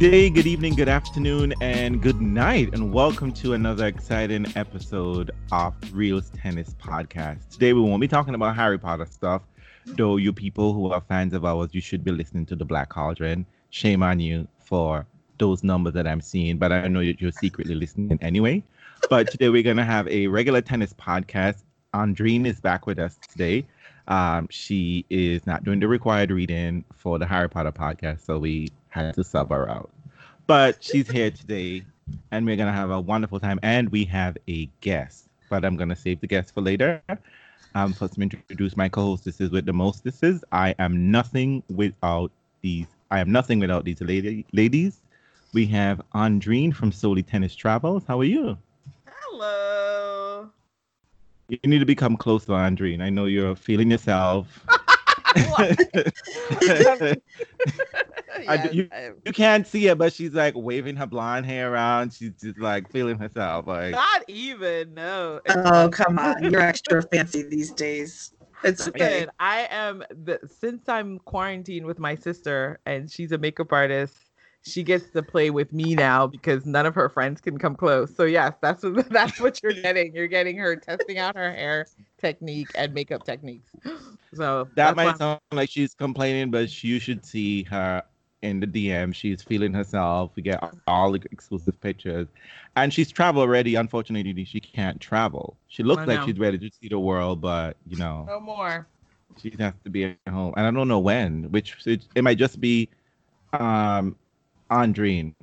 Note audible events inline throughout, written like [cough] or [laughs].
Good day, good evening, good afternoon, and good night, and welcome to another exciting episode of Reels Tennis Podcast. Today, we won't be talking about Harry Potter stuff, though you people who are fans of ours, you should be listening to the Black Cauldron. Shame on you for those numbers that I'm seeing, but I know that you're secretly listening anyway. But today, we're going to have a regular tennis podcast. Andreen is back with us today. Um, she is not doing the required reading for the Harry Potter podcast, so we had to sub her out. But she's here today, and we're gonna have a wonderful time. And we have a guest, but I'm gonna save the guest for later. Um, first, me introduce my co-hostesses with the mostesses. I am nothing without these. I am nothing without these lady, ladies. We have Andreen from Solely Tennis Travels. How are you? Hello. You need to become close to Andreen. I know you're feeling yourself. [laughs] [laughs] I, Yes, you, I'm you can't see it, but she's like waving her blonde hair around. She's just like feeling herself. Like not even no. Oh, come on. You're extra fancy these days. It's okay. Listen, I am the since I'm quarantined with my sister and she's a makeup artist. She gets to play with me now because none of her friends can come close. So yes, that's what [laughs] that's what you're [laughs] getting. You're getting her testing out her hair technique and makeup techniques. [gasps] So that might I'm- sound like she's complaining, but you should see her in the DM. She's feeling herself. We get all the exclusive pictures, and she's travel ready. Unfortunately, she can't travel. She looks like know. she's ready to see the world, but you know, no more. she has to be at home, and I don't know when. Which it, it might just be, um, Andreen.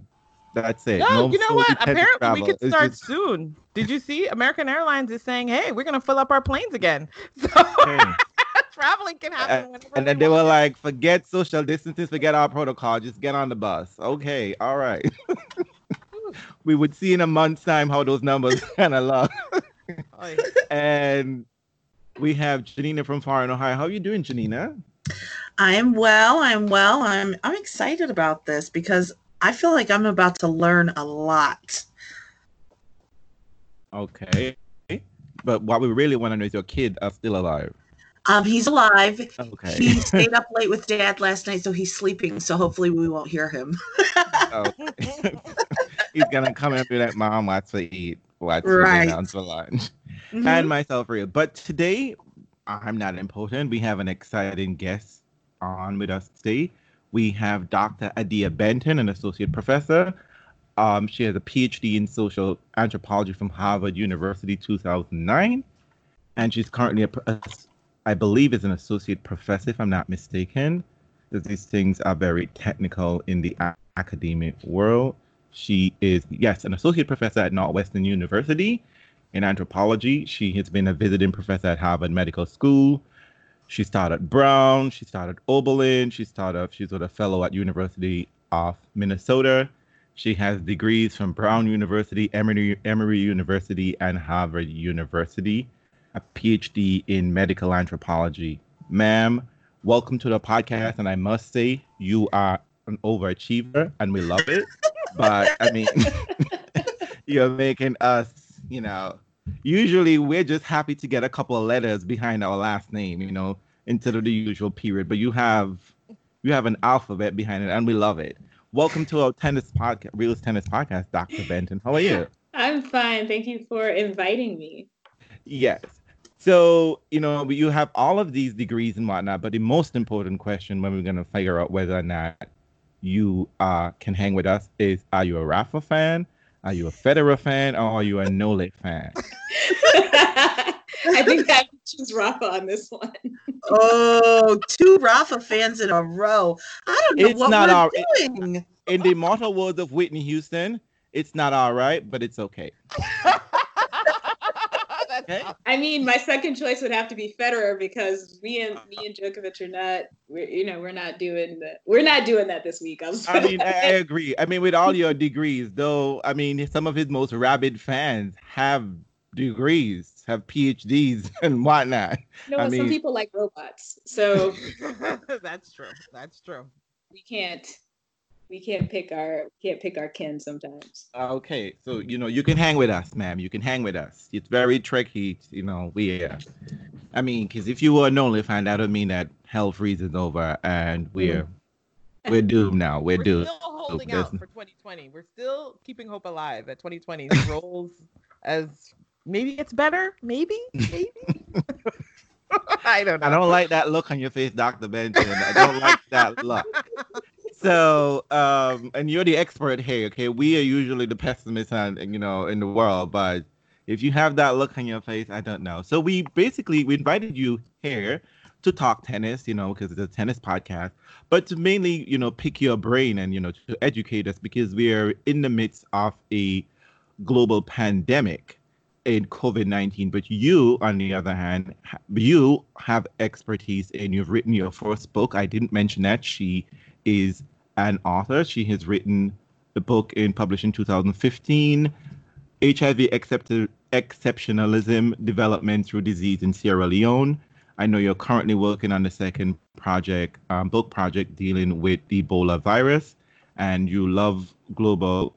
That's it. No, you know what? Apparently we could start just- soon. Did you see American Airlines is saying, "Hey, we're gonna fill up our planes again." [laughs] So Hey. Hmm. [laughs] traveling can happen whenever. And then they were like, forget social distancing, forget our protocol, just get on the bus. Okay, all right. [laughs] we would see in a month's time how those numbers kind of look. And we have Janina from Far in Ohio. How are you doing, Janina? I'm well. I'm well. I'm I'm excited about this because I feel like I'm about to learn a lot. Okay. But what we really want to know is your kid are still alive. Um, he's alive. Okay. He stayed up late with dad last night, so he's sleeping. So hopefully we won't hear him. Okay. [laughs] He's gonna come and be like, Mom, what's to eat? What's Right. for lunch? Mhm. and myself real. But today, I'm not important. We have an exciting guest on with us today. We have Dr. Adia Benton, an associate professor. Um, she has a PhD in social anthropology from Harvard University 2009, and she's currently a, a- I believe, is an associate professor, if I'm not mistaken. These things are very technical in the a- academic world. She is, yes, an associate professor at Northwestern University in anthropology. She has been a visiting professor at Harvard Medical School. She started Brown. She started Oberlin. She started. She's with a fellow at University of Minnesota. She has degrees from Brown University, Emory, Emory University, and Harvard University. A PhD in medical anthropology. Ma'am, welcome to the podcast. And I must say, you are an overachiever, and we love it. but I mean, [laughs] you're making us, you know, usually we're just happy to get a couple of letters behind our last name, you know, instead of the usual period. But you have you have an alphabet behind it, and we love it. Welcome to our tennis podcast, Reels Tennis Podcast, Dr. Benton. How are you? I'm fine. Thank you for inviting me. Yes. So, you know, you have all of these degrees and whatnot, but the most important question when we're going to figure out whether or not you uh, can hang with us is are you a Rafa fan? Are you a Federer fan? Or are you a Nole fan? [laughs] I think I can choose Rafa on this one. Oh, two Rafa fans in a row. I don't know It's what not we're our- doing. In the immortal words of Whitney Houston, it's not all right, but it's okay. [laughs] Okay. I mean, my second choice would have to be Federer because me and uh-huh. me and Djokovic are not. We're you know we're not doing that. We're not doing that this week. I'm I mean, I, I agree. I mean, with all your degrees, though, I mean, some of his most rabid fans have degrees, have PhDs [laughs] and whatnot. no, I some people like robots, so [laughs] That's true. That's true. we can't we can't pick our can't pick our kin sometimes. Okay, so you know you can hang with us, ma'am. You can hang with us. It's very tricky, you know. We, uh, I mean, because if you were a Nole fan, that would mean that hell freezes over, and we're we're doomed now. We're, We're doomed. still holding there's- out for 2020. We're still keeping hope alive that 2020 [laughs] rolls as maybe it's better. Maybe, maybe. [laughs] [laughs] I don't know. I don't like that look on your face, Dr. Benton. I don't like that look. So, um, and you're the expert here, okay? We are usually the pessimists, on, you know, in the world, but if you have that look on your face, I don't know. So we basically we invited you here to talk tennis, you know, because it's a tennis podcast, but to mainly, you know, pick your brain and you know to educate us because we are in the midst of a global pandemic in COVID 19. But you, on the other hand, you have expertise and you've written your first book. I didn't mention that. She is an author. She has written the book in published in 2015 HIV accept- Exceptionalism Development Through Disease in Sierra Leone. I know you're currently working on the second project, um, book project dealing with the Ebola virus, and you love global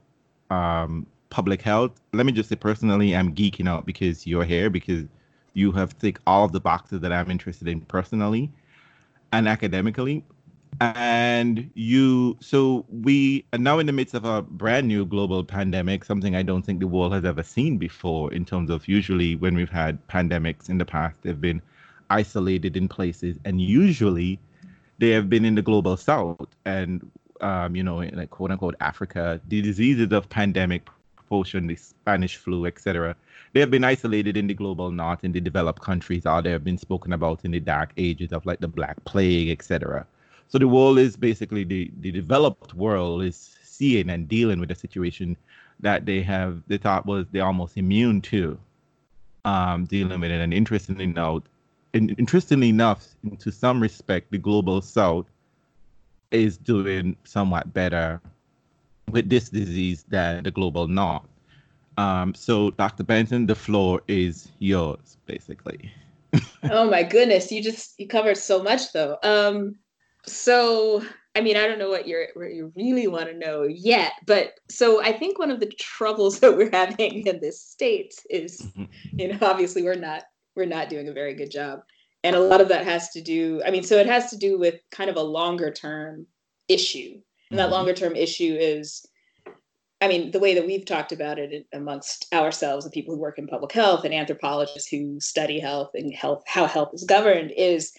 um, public health. Let me just say personally, I'm geeking out because you're here because you have ticked all the boxes that I'm interested in personally and academically. And you, so we are now in the midst of a brand new global pandemic, something I don't think the world has ever seen before. In terms of usually when we've had pandemics in the past, they've been isolated in places, and usually they have been in the global south and um, you know, in like quote unquote Africa. The diseases of pandemic proportion, the Spanish flu, etc. They have been isolated in the global north, in the developed countries, or they have been spoken about in the dark ages of like the Black Plague, etc. So the world is basically the, the developed world is seeing and dealing with a situation that they have they thought was they almost immune to um, dealing with it. And interestingly enough, in, interestingly enough, in, to some respect, the global south is doing somewhat better with this disease than the global north. Um, so, Dr. Benton, the floor is yours, basically. [laughs] oh my goodness, you just you covered so much though. Um, so I mean, I don't know what you're what you really want to know yet, but so I think one of the troubles [laughs] that we're having in this state is, you know, obviously we're not we're not doing a very good job, and a lot of that has to do. I mean, so it has to do with kind of a longer term issue, and that Mhm. longer term issue is. I mean, the way that we've talked about it amongst ourselves, the people who work in public health and anthropologists who study health and health, how health is governed, is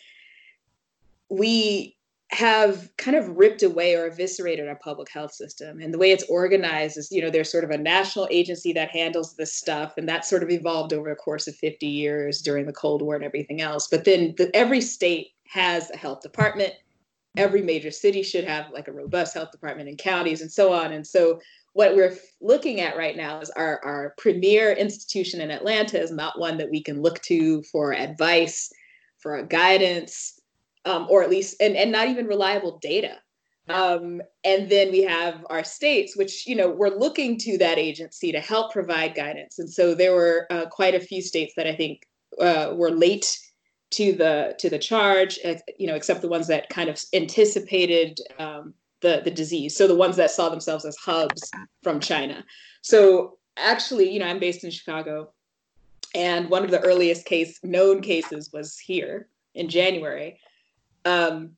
we have kind of ripped away or eviscerated our public health system. And the way it's organized is, you know, there's sort of a national agency that handles this stuff. And that sort of evolved over a course of 50 years during the Cold War and everything else. But then the, every state has a health department. Every major city should have like a robust health department and counties and so on. And so what we're looking at right now is our, our premier institution in Atlanta is not one that we can look to for advice, for guidance, um, or at least and, and not even reliable data. Um, and then we have our states which you know we're looking to that agency to help provide guidance. And so there were uh, quite a few states that i think uh, were late to the to the charge you know except the ones that kind of anticipated um, the the disease. So the ones that saw themselves as hubs from china. So actually you know i'm based in chicago and one of the earliest case known cases was here in january um,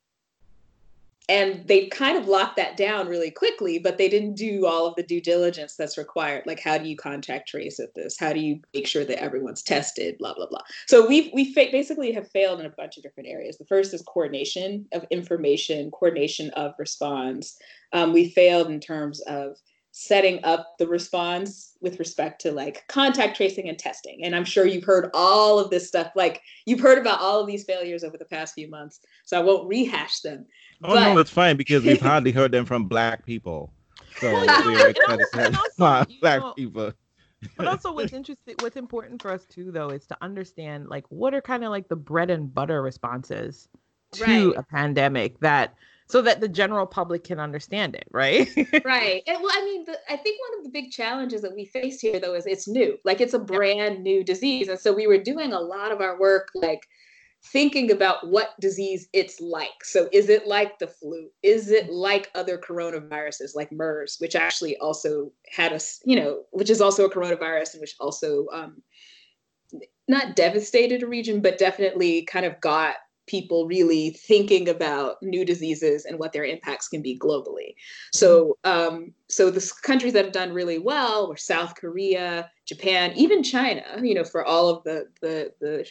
and they kind of locked that down really quickly, but they didn't do all of the due diligence that's required. Like, how do you contact trace at this? How do you make sure that everyone's tested? Blah blah blah. So we we fa- basically have failed in a bunch of different areas. The first is coordination of information, coordination of response. Um, we failed in terms of setting up the response with respect to like contact tracing and testing. And I'm sure you've heard all of this stuff. Like you've heard about all of these failures over the past few months. So I won't rehash them. Oh no, it's fine because we've [laughs] hardly heard them from black people. So Well, you we're excited to have also, black know, people. but also [laughs] what's interesting what's important for us too though is to understand like what are kind of like the bread and butter responses to Right. a pandemic that so that the general public can understand it right? [laughs] Right. And well i mean the, i think one of the big challenges that we face here though is it's new. Like it's a brand new disease. And so we were doing a lot of our work like thinking about what disease it's like. So is it like the flu? Is it like other coronaviruses like mers which actually also had us you know which is also a coronavirus and which also um, not devastated a region but definitely kind of got people really thinking about new diseases and what their impacts can be globally. So, um, so the countries that have done really well were South Korea, Japan, even China. You know, for all of the the the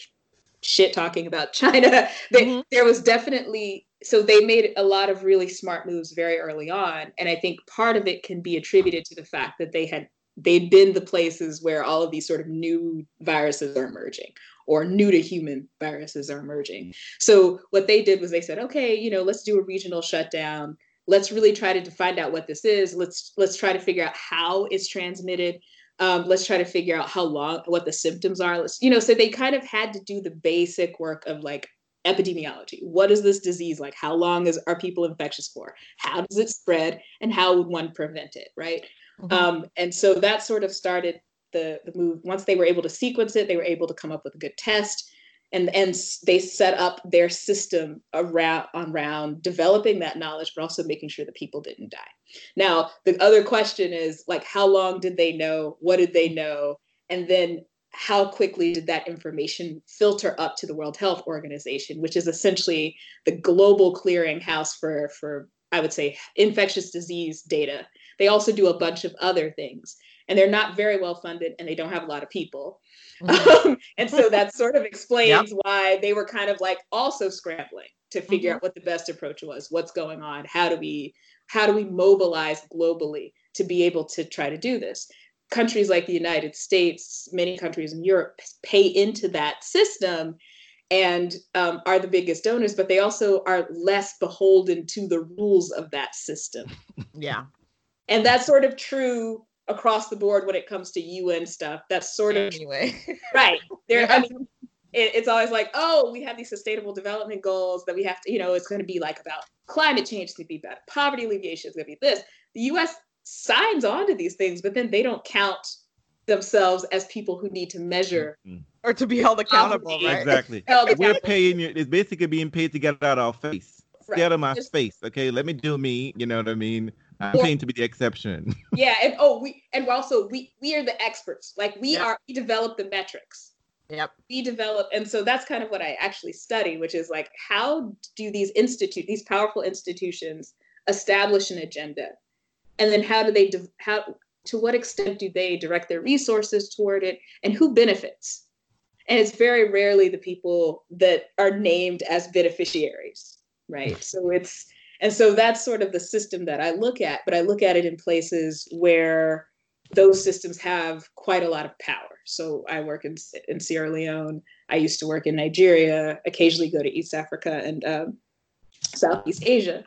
shit talking about [laughs] China, they, mm-hmm. there was definitely so they made a lot of really smart moves very early on, and I think part of it can be attributed to the fact that they had they'd been the places where all of these sort of new viruses are emerging or new to human viruses are emerging. So what they did was they said, okay, you know, let's do a regional shutdown. Let's really try to find out what this is. Let's let's try to figure out how it's transmitted. Um, let's try to figure out how long, what the symptoms are. Let's, you know, so they kind of had to do the basic work of like epidemiology. What is this disease like? How long is are people infectious for? How does it spread? And how would one prevent it? Right. Mm-hmm. Um, and so that sort of started the, the move. Once they were able to sequence it, they were able to come up with a good test. And, and they set up their system around around developing that knowledge, but also making sure that people didn't die. Now, the other question is like, how long did they know? What did they know? And then how quickly did that information filter up to the World Health Organization, which is essentially the global clearinghouse for, for I would say, infectious disease data. They also do a bunch of other things and they're not very well funded and they don't have a lot of people. Mm-hmm. Um, and so that sort of explains yep. why they were kind of like also scrambling to figure mm-hmm. out what the best approach was, what's going on, how do we how do we mobilize globally to be able to try to do this? Countries like the United States, many countries in Europe pay into that system and um, are the biggest donors, but they also are less beholden to the rules of that system. [laughs] Yeah. And that's sort of true across the board when it comes to UN stuff. That's sort of anyway. [laughs] right. There I mean it, it's always like, oh, we have these sustainable development goals that we have to, you know, it's going to be like about climate change, it's going to be about poverty alleviation, it's going to be this. The US signs on to these things, but then they don't count themselves as people who need to measure mm-hmm. or to be held accountable, right? Exactly. [laughs] We're paying you, it's basically being paid to get out of our face. Right. Get out of my Just, face. Okay. Let me do me. You know what I mean? I'm yeah. to be the exception. [laughs] yeah, and oh, we and also we we are the experts. Like we yep. are, we develop the metrics. Yep. We develop, and so that's kind of what I actually study, which is like how do these institute these powerful institutions establish an agenda, and then how do they de- how to what extent do they direct their resources toward it, and who benefits? And it's very rarely the people that are named as beneficiaries, right? so it's and so that's sort of the system that I look at, but I look at it in places where those systems have quite a lot of power. So I work in, in Sierra Leone. I used to work in Nigeria, occasionally go to East Africa and um, Southeast Asia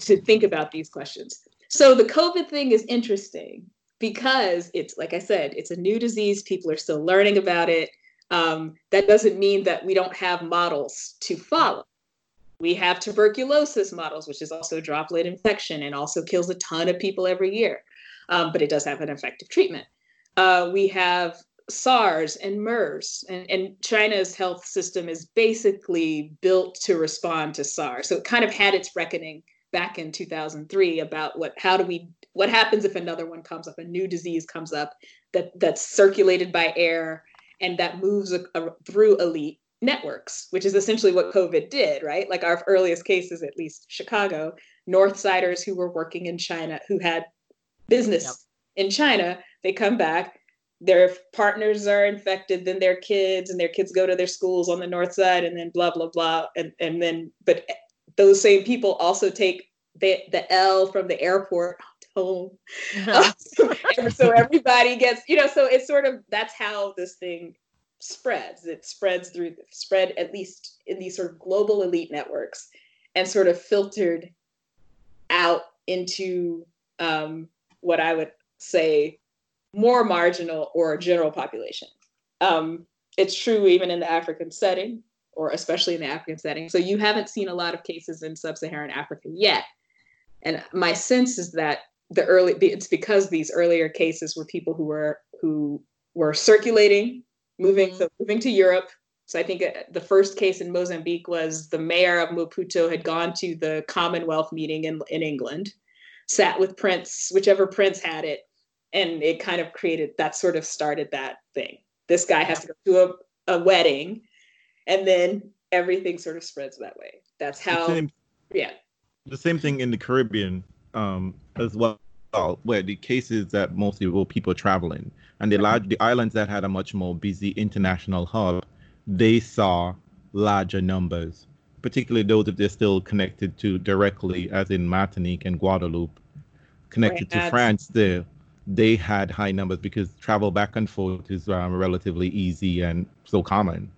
to think about these questions. So the COVID thing is interesting because it's, like I said, it's a new disease. People are still learning about it. Um, that doesn't mean that we don't have models to follow. We have tuberculosis models, which is also a droplet infection and also kills a ton of people every year, um, but it does have an effective treatment. Uh, we have SARS and MERS, and, and, China's health system is basically built to respond to SARS. So it kind of had its reckoning back in 2003 about what how do we what happens if another one comes up, a new disease comes up that that's circulated by air and that moves a, a, through elite networks, which is essentially what COVID did, right? Like our earliest cases, at least Chicago, Northsiders who were working in China, who had business yep. in China, they come back, their partners are infected, then their kids, and their kids go to their schools on the north side, and then blah, blah, blah. And, and then, but those same people also take the, the L from the airport home. [laughs] [laughs] so everybody gets, you know, so it's sort of that's how this thing spreads. It spreads through spread at least in these sort of global elite networks, and sort of filtered out into um, what I would say more marginal or general population. Um, it's true even in the African setting, or especially in the African setting. So you haven't seen a lot of cases in sub-Saharan Africa yet, and my sense is that the early it's because these earlier cases were people who were who were circulating moving mm-hmm. so moving to Europe. So I think uh, the first case in Mozambique was the mayor of Maputo had gone to the Commonwealth meeting in in England, sat with Prince, whichever Prince had it, and it kind of created that sort of started that thing. This guy has to go to a, a wedding, and then everything sort of spreads that way. That's how. The same, yeah. The same thing in the Caribbean um, as well, where the cases that mostly were people traveling, and the large the islands that had a much more busy international hub, they saw larger numbers, particularly those if they're still connected to directly, as in Martinique and Guadeloupe, connected to France. There, they had high numbers because travel back and forth is um, relatively easy and so common.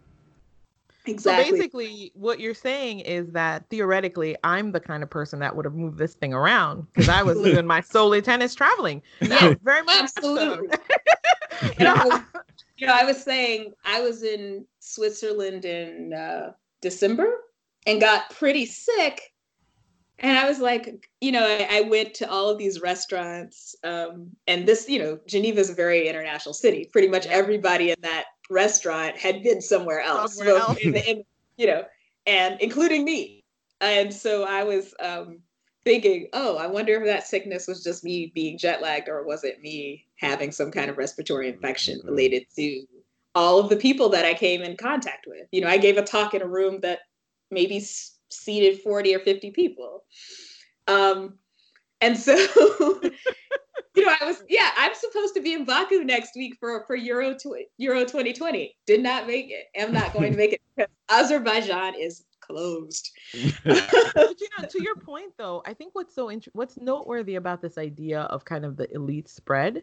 Exactly. So basically, what you're saying is that theoretically, I'm the kind of person that would have moved this thing around because I was doing my solely tennis traveling. Yeah, [laughs] very much. Absolutely. So. [laughs] you, know, you know, I was saying I was in Switzerland in uh, December and got pretty sick. And I was like, you know, I, I went to all of these restaurants. Um, and this, you know, Geneva is a very international city. Pretty much everybody in that restaurant had been somewhere else, somewhere [laughs] else. In in, you know, and including me. And so I was um, thinking, oh, I wonder if that sickness was just me being jet lagged or was it me having some kind of respiratory infection mm-hmm. related to all of the people that I came in contact with. You know, I gave a talk in a room that maybe seated 40 or 50 people. Um, and so [laughs] you know, I was yeah, I'm supposed to be in Baku next week for for Euro tw- Euro 2020. Did not make it. I'm not going to make it because [laughs] Azerbaijan is closed. [laughs] but you know, to your point though, I think what's so int- what's noteworthy about this idea of kind of the elite spread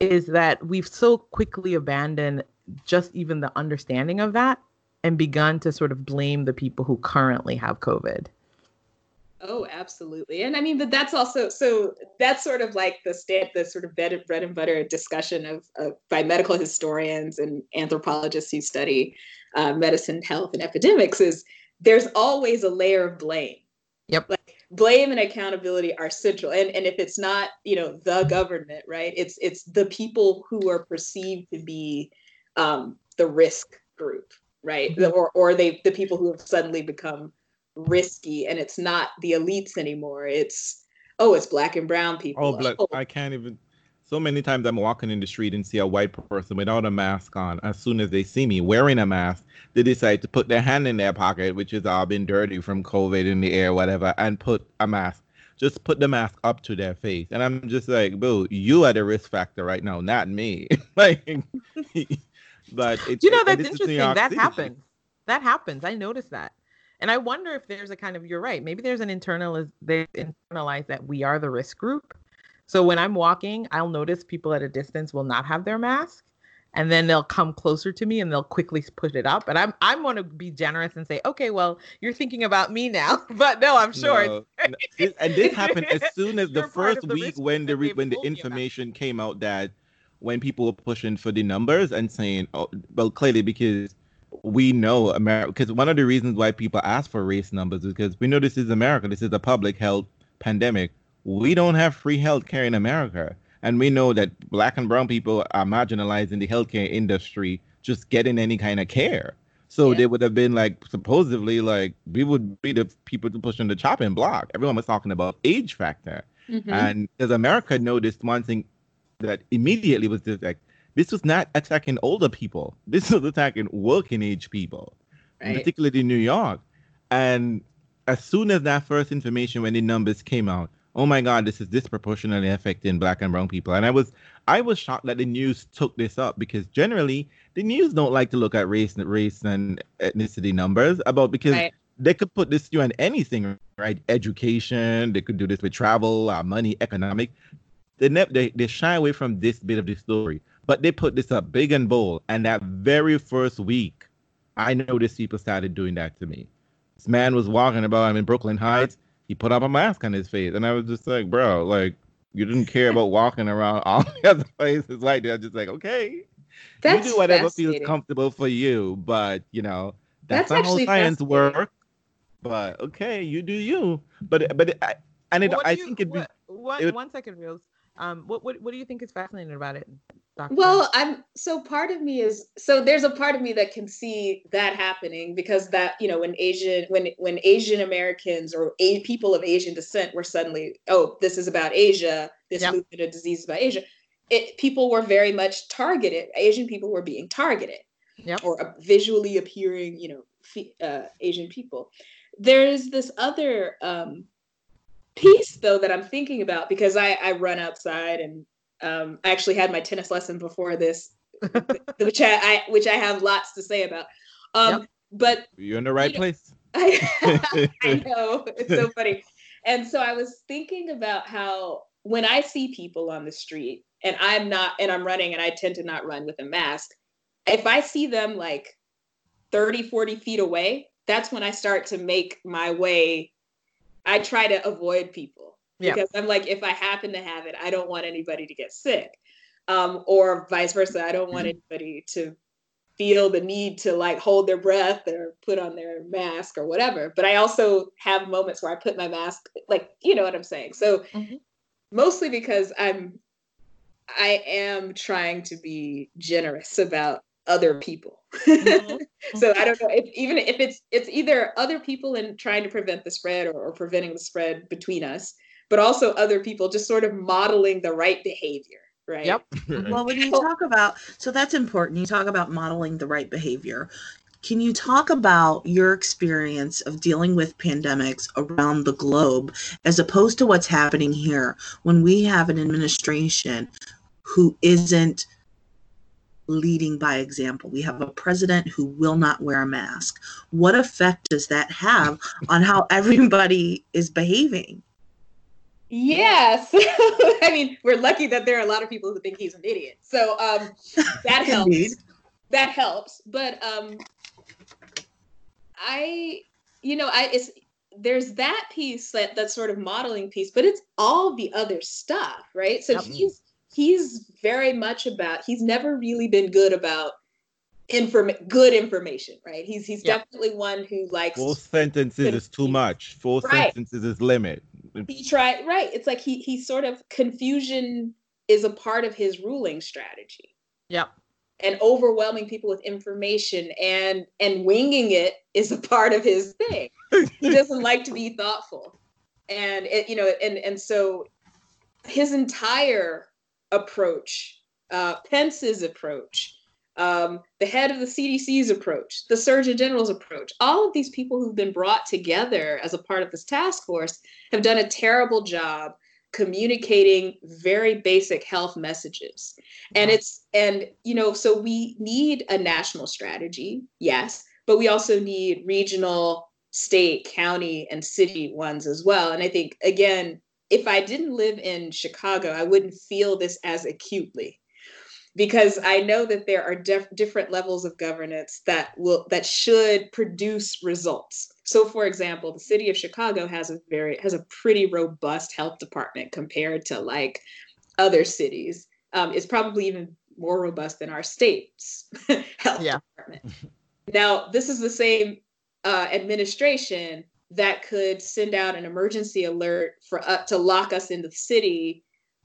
is that we've so quickly abandoned just even the understanding of that and begun to sort of blame the people who currently have COVID. Oh, absolutely. And I mean, but that's also so that's sort of like the stand, the sort of bread, bread and butter discussion of, of by medical historians and anthropologists who study uh, medicine, health, and epidemics is there's always a layer of blame. Yep. Like blame and accountability are central. And and if it's not, you know, the government, right? It's it's the people who are perceived to be um, the risk group, right? Mm-hmm. Or or they the people who have suddenly become risky and it's not the elites anymore. It's oh, it's black and brown people. Oh, black, oh. I can't even so many times I'm walking in the street and see a white person without a mask on. As soon as they see me wearing a mask, they decide to put their hand in their pocket, which has all been dirty from COVID in the air, whatever, and put a mask. Just put the mask up to their face. And I'm just like, boo, you are the risk factor right now, not me. [laughs] like [laughs] but it's you know that's interesting. That happens. That happens. I noticed that. And I wonder if there's a kind of you're right. Maybe there's an internal they internalize that we are the risk group. So when I'm walking, I'll notice people at a distance will not have their mask, and then they'll come closer to me and they'll quickly put it up. And I'm I'm going to be generous and say, okay, well, you're thinking about me now. [laughs] but no, I'm sure. No, [laughs] and this happened as [laughs] soon as the first the week when the re- when the information came out that when people were pushing for the numbers and saying, oh, well, clearly because we know America because one of the reasons why people ask for race numbers is because we know this is America. This is a public health pandemic. We don't have free health care in America. And we know that black and brown people are marginalized in the healthcare industry just getting any kind of care. So yeah. they would have been like supposedly like we would be the people pushing the chopping block. Everyone was talking about age factor. Mm-hmm. And as America noticed one thing that immediately was just like this was not attacking older people. This was attacking working age people, right. particularly in New York. And as soon as that first information, when the numbers came out, oh my God, this is disproportionately affecting black and brown people. And I was I was shocked that the news took this up because generally the news don't like to look at race and race and ethnicity numbers about because right. they could put this on anything, right? Education, they could do this with travel, uh, money, economic. They, ne- they they shy away from this bit of the story. But they put this up big and bold. And that very first week, I noticed people started doing that to me. This man was walking about, I'm in Brooklyn Heights. He put up a mask on his face. And I was just like, bro, like, you didn't care about [laughs] walking around all the other places like that. Just like, okay. That's you do whatever feels comfortable for you. But, you know, that's, that's how science works. But okay, you do you. But, but, I, and it, I you, think it'd be. What, it, one second, Reels. Um, what, what, what do you think is fascinating about it? Doctor? Well, I'm so part of me is so there's a part of me that can see that happening because that you know when Asian when when Asian Americans or a, people of Asian descent were suddenly oh this is about Asia this yep. movement of disease is about Asia it people were very much targeted Asian people were being targeted yep. or visually appearing you know uh, Asian people. There's this other um, piece though that I'm thinking about because I, I run outside and um, I actually had my tennis lesson before this, [laughs] which I, I, which I have lots to say about. Um, yep. But you're in the right you know, place. [laughs] I, [laughs] I know it's so funny, and so I was thinking about how when I see people on the street and I'm not and I'm running and I tend to not run with a mask, if I see them like 30, 40 feet away, that's when I start to make my way. I try to avoid people yeah. because I'm like, if I happen to have it, I don't want anybody to get sick. Um, or vice versa. I don't want mm-hmm. anybody to feel the need to like hold their breath or put on their mask or whatever. But I also have moments where I put my mask, like, you know what I'm saying? So mm-hmm. mostly because I'm, I am trying to be generous about other people. Mm-hmm. [laughs] so I don't know if even if it's it's either other people and trying to prevent the spread or, or preventing the spread between us, but also other people just sort of modeling the right behavior right? Yep. well, [laughs] when you talk about, so that's important. You talk about modeling the right behavior. Can you talk about your experience of dealing with pandemics around the globe as opposed to what's happening here when we have an administration who isn't leading by example? We have a president who will not wear a mask. What effect does that have on how [laughs] everybody is behaving? Yes. [laughs] I mean, we're lucky that there are a lot of people who think he's an idiot. So um, that [laughs] helps. that helps. But um, I, you know, I it's there's that piece that that sort of modeling piece, but it's all the other stuff, right? So yep. he's he's very much about he's never really been good about inform good information, right? He's he's yep. definitely one who likes four sentences is too much. Four right. sentences is limit he tried right. It's like he he sort of confusion is a part of his ruling strategy. Yeah and overwhelming people with information and and winging it is a part of his thing. He doesn't [laughs] like to be thoughtful. And it, you know and and so his entire approach uh pence's approach um, the head of the CDC's approach, the Surgeon General's approach, all of these people who've been brought together as a part of this task force have done a terrible job communicating very basic health messages. And it's, and, you know, so we need a national strategy, yes, but we also need regional, state, county, and city ones as well. And I think, again, if I didn't live in Chicago, I wouldn't feel this as acutely because I know that there are def- different levels of governance that will that should produce results. So, for example, the city of Chicago has a very has a pretty robust health department compared to like other cities. Um, it's probably even more robust than our state's [laughs] health yeah. department. Now, this is the same uh, administration that could send out an emergency alert for uh, to lock us in the city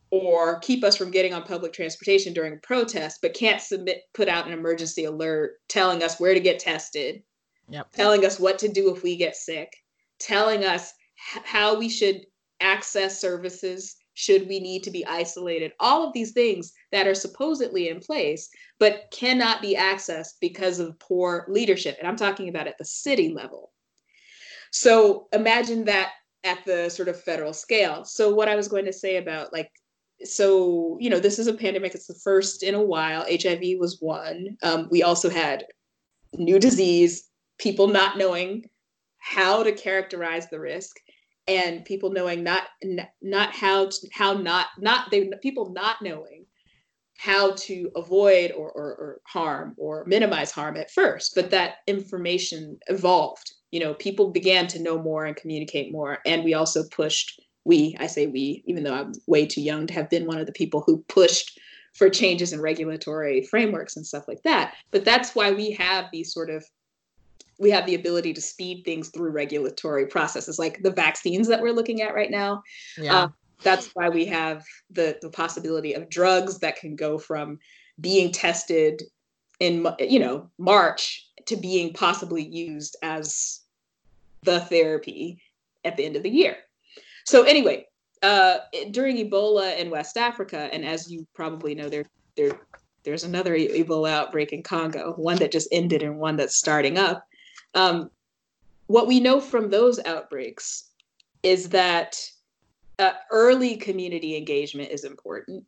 or keep us from getting on public transportation during a protest, but can't submit put out an emergency alert telling us where to get tested, yep. telling us what to do if we get sick, telling us h- how we should access services should we need to be isolated. All of these things that are supposedly in place, but cannot be accessed because of poor leadership. And I'm talking about at the city level. So imagine that at the sort of federal scale. So what I was going to say about like so you know this is a pandemic. It's the first in a while. Hiv was one. Um, we also had new disease people not knowing how to characterize the risk and people knowing not not how to, how not not they people not knowing how to avoid or, or, or harm or minimize harm at first. But that information evolved. You know people began to know more and communicate more and we also pushed we, I say we, even though I'm way too young to have been one of the people who pushed for changes in regulatory frameworks and stuff like that. But that's why we have these sort of we have the ability to speed things through regulatory processes like the vaccines that we're looking at right now. Yeah. Uh, that's why we have the the possibility of drugs that can go from being tested in you know March to being possibly used as the therapy at the end of the year. So anyway, uh, during Ebola in West Africa, and as you probably know, there there there's another Ebola outbreak in Congo, one that just ended and one that's starting up. Um, what we know from those outbreaks is that uh, early community engagement is important.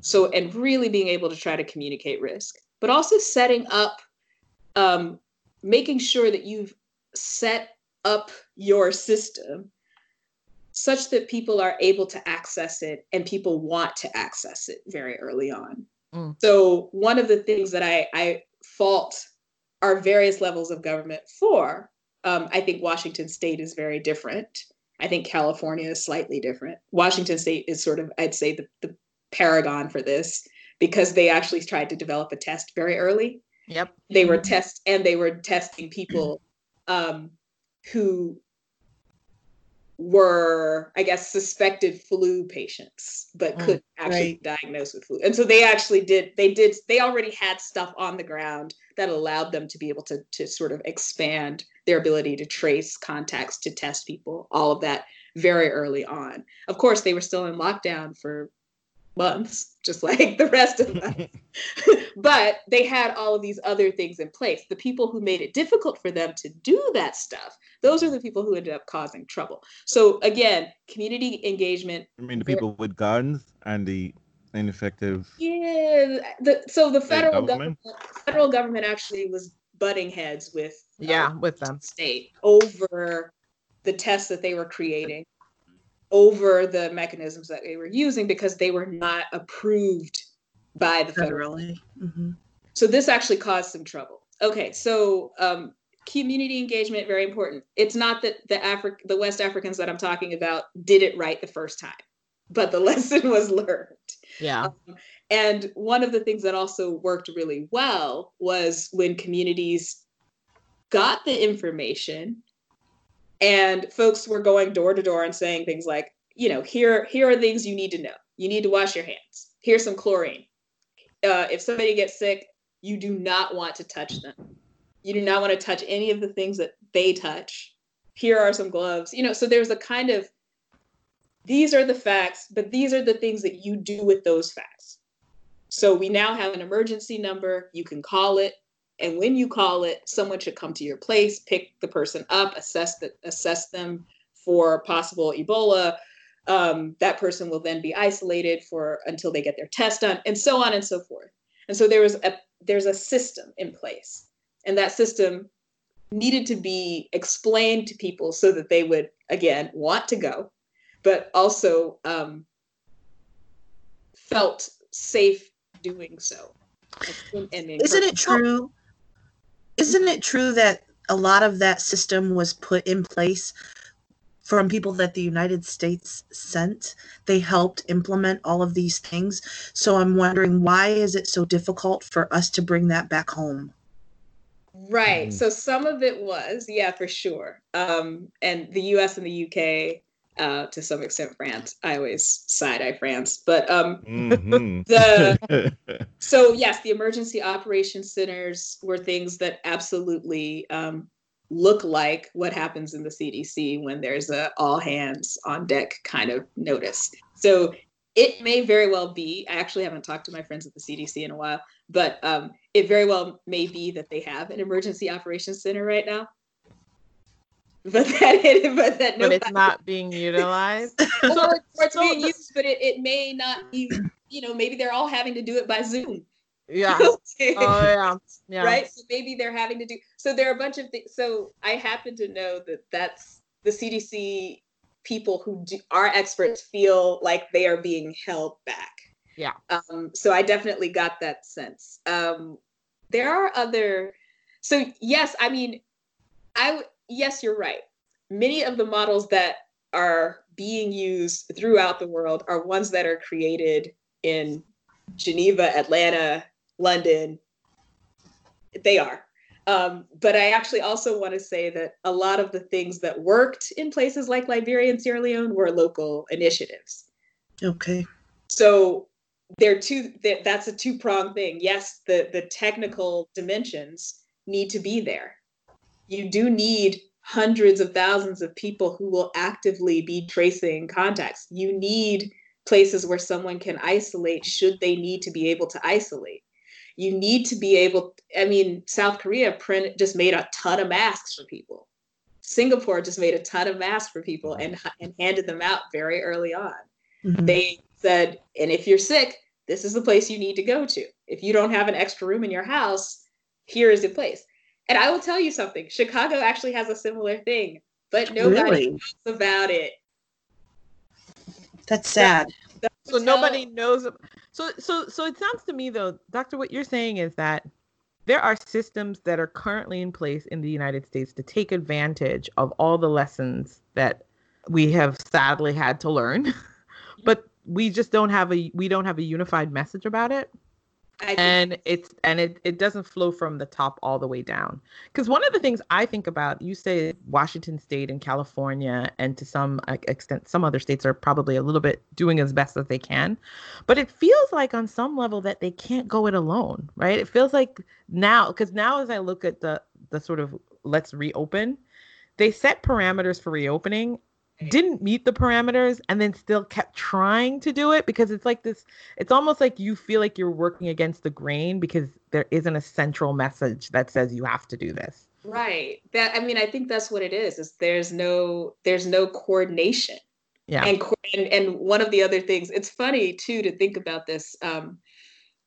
So, and really being able to try to communicate risk, but also setting up, um, making sure that you've set up your system such that people are able to access it and people want to access it very early on. Mm. So, one of the things that I, I fault our various levels of government for, um, I think Washington state is very different. I think California is slightly different. Washington state is sort of, I'd say, the, the paragon for this because they actually tried to develop a test very early. Yep. They were test and they were testing people um, who were, I guess, suspected flu patients, but mm, couldn't actually right. diagnose with flu. And so they actually did, they did, they already had stuff on the ground that allowed them to be able to, to sort of expand their ability to trace contacts, to test people, all of that very early on. Of course, they were still in lockdown for months, just like the rest of us. [laughs] but they had all of these other things in place. The people who made it difficult for them to do that stuff, those are the people who ended up causing trouble. So again, community engagement. I mean, the people with guns and the ineffective. Yeah. The, so the federal government? government, federal government actually was butting heads with yeah uh, with them state over the tests that they were creating over the mechanisms that they were using because they were not approved by the federal. Mm-hmm. So this actually caused some trouble. Okay, so um, community engagement very important. It's not that the Afri- the West Africans that I'm talking about did it right the first time, but the [laughs] lesson was learned. Yeah. Um, and one of the things that also worked really well was when communities got the information and folks were going door to door and saying things like you know here here are things you need to know. You need to wash your hands. Here's some chlorine. Uh, if somebody gets sick you do not want to touch them. You do not want to touch any of the things that they touch. Here are some gloves. You know so there's a kind of these are the facts but these are the things that you do with those facts. So we now have an emergency number. You can call it and when you call it, someone should come to your place, pick the person up, assess the, assess them for possible Ebola. Um, that person will then be isolated for until they get their test done, and so on and so forth. And so there was a there's a system in place, and that system needed to be explained to people so that they would again want to go, but also um, felt safe doing so. Isn't it true isn't it true that a lot of that system was put in place from people that the United States sent? They helped implement all of these things. So I'm wondering why is it so difficult for us to bring that back home? Right. Mm. So some of it was, yeah, for sure. Um, and the US and the UK uh, to some extent France. I always side eye France, but um, mm-hmm. [laughs] the [laughs] so yes, the emergency operations centers were things that absolutely um, look like what happens in the CDC when there's a all hands on deck kind of notice. So it may very well be. I actually haven't talked to my friends at the CDC in a while, but um, it very well may be that they have an emergency operations center right now [laughs] but that it, but that but it's not being utilized. [laughs] or, [laughs] it's being used, but it, it may not be. You know, maybe they're all having to do it by Zoom. Yeah. oh yeah. Yeah. Right. So maybe they're having to do. So there are a bunch of things. So I happen to know that that's the CDC people who do, are experts feel like they are being held back. Yeah. Um, so I definitely got that sense. Um, there are other. So yes, I mean, I yes, you're right. Many of the models that are being used throughout the world are ones that are created in Geneva, Atlanta, London. They are. Um, but I actually also want to say that a lot of the things that worked in places like Liberia and Sierra Leone were local initiatives. Okay. So they're two. That's a two pronged thing. Yes, the the technical dimensions need to be there, you do need hundreds of thousands of people who will actively be tracing contacts. You need places where someone can isolate should they need to be able to isolate. You need to be able, I mean, South Korea print just made a ton of masks for people. Singapore just made a ton of masks for people and, and handed them out very early on. Mm-hmm. They said, and if you're sick, this is the place you need to go to. If you don't have an extra room in your house, here is the place. And I will tell you something Chicago actually has a similar thing, but nobody really? knows about it. That's sad. so nobody knows. So, so, so it sounds to me though, Doctor, what you're saying is that there are systems that are currently in place in the United States to take advantage of all the lessons that we have sadly had to learn, [laughs] but we just don't have a we don't have a unified message about it and it's and it, it doesn't flow from the top all the way down. Because one of the things i think about you say washington state and california and to some extent some other states are probably a little bit doing as best as they can but it feels like on some level that they can't go it alone right? It feels like now because now as i look at the the sort of let's reopen they set parameters for reopening didn't meet the parameters and then still kept trying to do it because it's like this it's almost like you feel like you're working against the grain because there isn't a central message that says you have to do this. Right. That i mean i think that's what it is is there's no there's no coordination. Yeah. And and, and one of the other things it's funny too to think about this um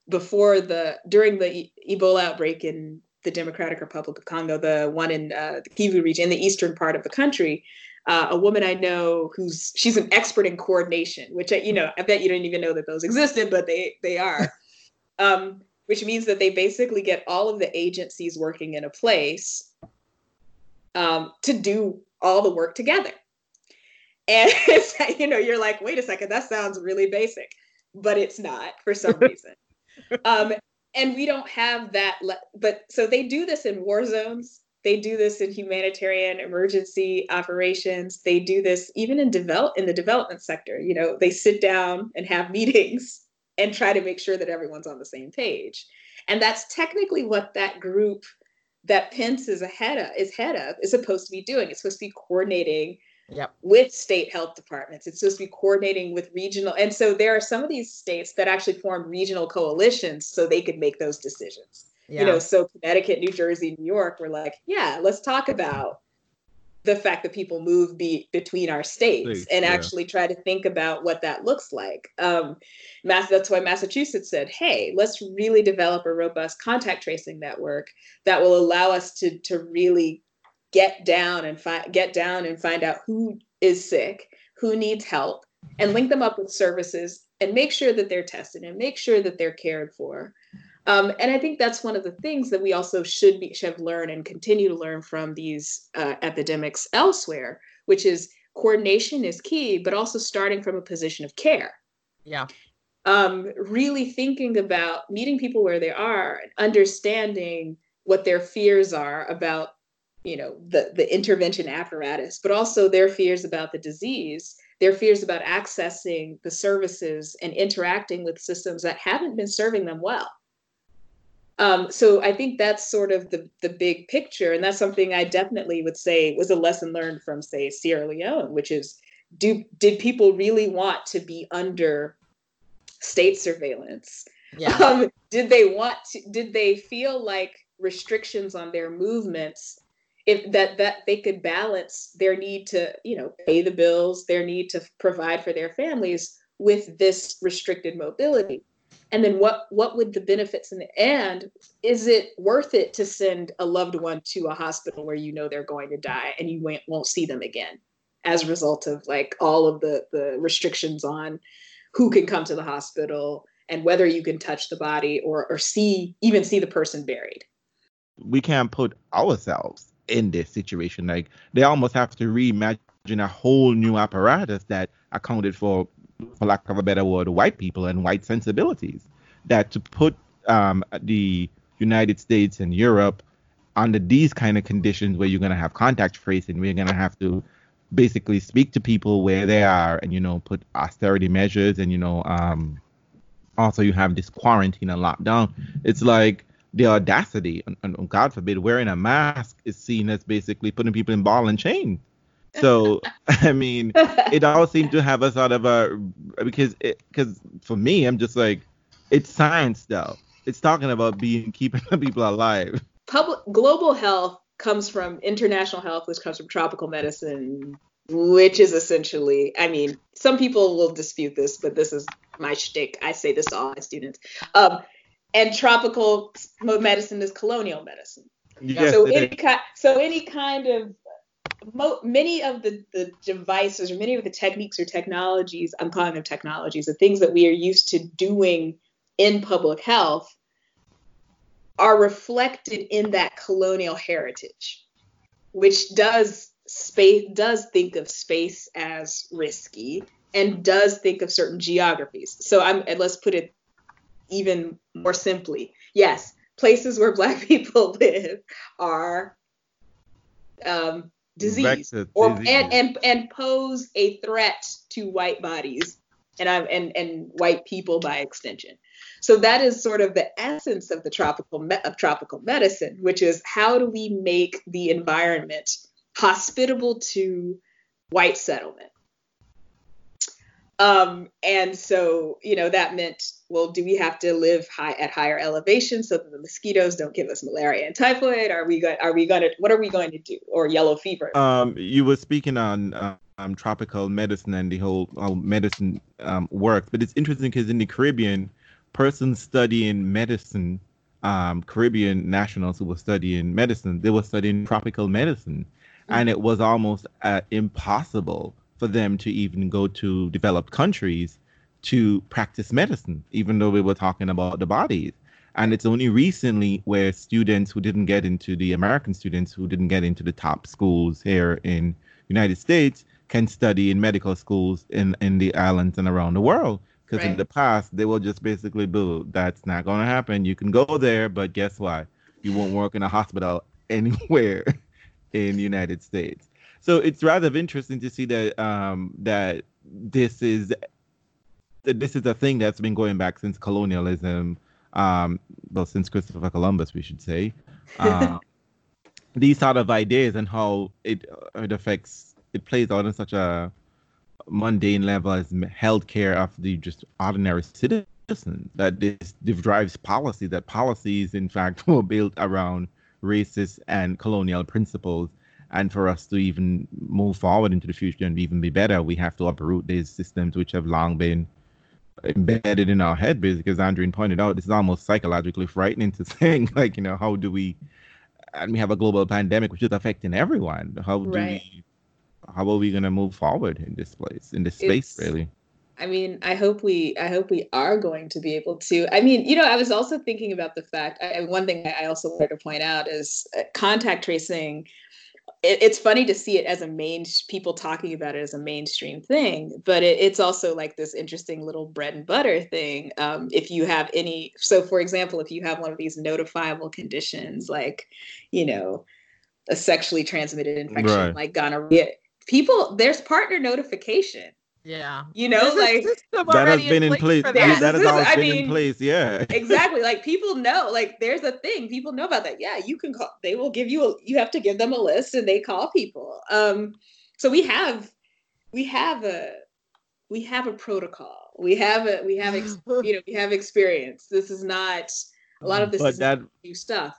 before the during the ebola outbreak in the democratic republic of congo the one in uh, the kivu region in the eastern part of the country uh, a woman I know who's she's an expert in coordination, which I, you know I bet you didn't even know that those existed, but they they are. [laughs] um, which means that they basically get all of the agencies working in a place um, to do all the work together. And [laughs] you know, you're like, wait a second, that sounds really basic, but it's not for some [laughs] reason. um, and we don't have that. Le- but so they do this in war zones they do this in humanitarian emergency operations. They do this even in develop in the development sector. You know they sit down and have [laughs] meetings and try to make sure that everyone's on the same page. And that's technically what that group that pence is ahead of is head of is supposed to be doing. It's supposed to be coordinating yep. with state health departments. It's supposed to be coordinating with regional and so there are some of these states that actually form regional coalitions so they could make those decisions yeah. You know, so Connecticut, New Jersey, New York were like, yeah, let's talk about the fact that people move be, between our states and yeah. actually try to think about what that looks like. Um, Mass, that's why Massachusetts said, hey, let's really develop a robust contact tracing network that will allow us to, to really get down and find get down and find out who is sick, who needs help, and link them up with services and make sure that they're tested and make sure that they're cared for. Um, and I think that's one of the things that we also should be should have learned and continue to learn from these uh, epidemics elsewhere, which is coordination is key, but also starting from a position of care. Yeah. Um, really thinking about meeting people where they are and understanding what their fears are about, you know, the, the intervention apparatus, but also their fears about the disease, their fears about accessing the services and interacting with systems that haven't been serving them well. Um, so I think that's sort of the the big picture, and that's something I definitely would say was a lesson learned from, say, Sierra Leone, which is do did people really want to be under state surveillance? Yeah. [laughs] Um, did they want to, did they feel like restrictions on their movements if that that they could balance their need to you know pay the bills their need to provide for their families with this restricted mobility and then what what would the benefits in the end is it worth it to send a loved one to a hospital where you know they're going to die and you won't, won't see them again? As a result of like all of the the restrictions on who can come to the hospital and whether you can touch the body or or see even see the person buried. We can't put ourselves in this situation. Like they almost have to reimagine a whole new apparatus that accounted for for lack of a better word, white people and white sensibilities. That to put um, the United States and Europe under these kind of conditions where you're going to have contact tracing, we're going to have to basically speak to people where they are and, you know, put austerity measures and, you know, um, also you have this quarantine and lockdown. It's like the audacity, and, and God forbid, wearing a mask is seen as basically putting people in ball and chain. So [laughs] I mean, it all [laughs] seemed to have a sort of a because it because for me, I'm just like it's science though. It's talking about being keeping [laughs] people alive. Public global health comes from international health, which comes from tropical medicine, which is essentially, I mean, some people will dispute this, but this is my shtick. I say this to all my students. Um, and tropical medicine is colonial medicine. Yes, so any kind, so any kind of mo- many of the, the devices or many of the techniques or technologies, I'm calling them technologies, the things that we are used to doing in public health are reflected in that colonial heritage, which does space does think of space as risky and does think of certain geographies. So I'm let's put it even more simply. Yes, places where [laughs] black people [laughs] live are um, disease or disease. and, and and pose a threat to white bodies and I'm and and white people by extension. So that is sort of the essence of the tropical me- of tropical medicine, which is how do we make the environment hospitable to white settlement? Um, and so, you know, that meant, well, do we have to live high at higher elevations so that the mosquitoes don't give us malaria and typhoid? Are we going? Are we going to? What are we going to do? Or yellow fever? Um, you were speaking on um, tropical medicine and the whole how medicine um, works, but it's interesting because in the Caribbean, persons studying medicine, um, Caribbean nationals who were studying medicine, they were studying tropical medicine, and it was almost uh, impossible for them to even go to developed countries to practice medicine, even though we were talking about the bodies. And it's only recently where students who didn't get into the American students who didn't get into the top schools here in United States can study in medical schools in, in the islands and around the world. Because in the past, they will just basically boo, that's not going to happen. You can go there, but guess what? You won't work in a hospital [laughs] anywhere in the United States. So it's rather interesting to see that um, that this is this is a thing that's been going back since colonialism, um, well, since Christopher Columbus, we should say. [laughs] Uh, these sort of ideas and how it uh, it affects it plays out on such a mundane level as healthcare of the just ordinary citizen that this drives policy that policies in fact [laughs] were built around racist and colonial principles and for us to even move forward into the future and even be better we have to uproot these systems which have long been embedded in our head basically as Andreen pointed out this is almost psychologically frightening to [laughs] think like you know how do we and we have a global pandemic which is affecting everyone how do Right. we how are we going to move forward in this place in this space It's- really I mean, I hope we, I hope we are going to be able to. I mean, you know, I was also thinking about the fact. I, one thing I also wanted to point out is uh, contact tracing. It, it's funny to see it as a main people talking about it as a mainstream thing, but it, it's also like this interesting little bread and butter thing. Um, if you have any, so for example, if you have one of these notifiable conditions, like, you know, a sexually transmitted infection Right. like gonorrhea, people there's partner notification. Yeah. You know, There's like that has been in place. for yeah, that. has [laughs] this always I been in place. Yeah. Exactly. Like people know like there's a thing. People know about that. Yeah you can call they will give you a you have to give them a list and they call people. Um so we have we have a we have a protocol. We have a we have ex, [laughs] you know we have experience. This is not a lot of this but is that new stuff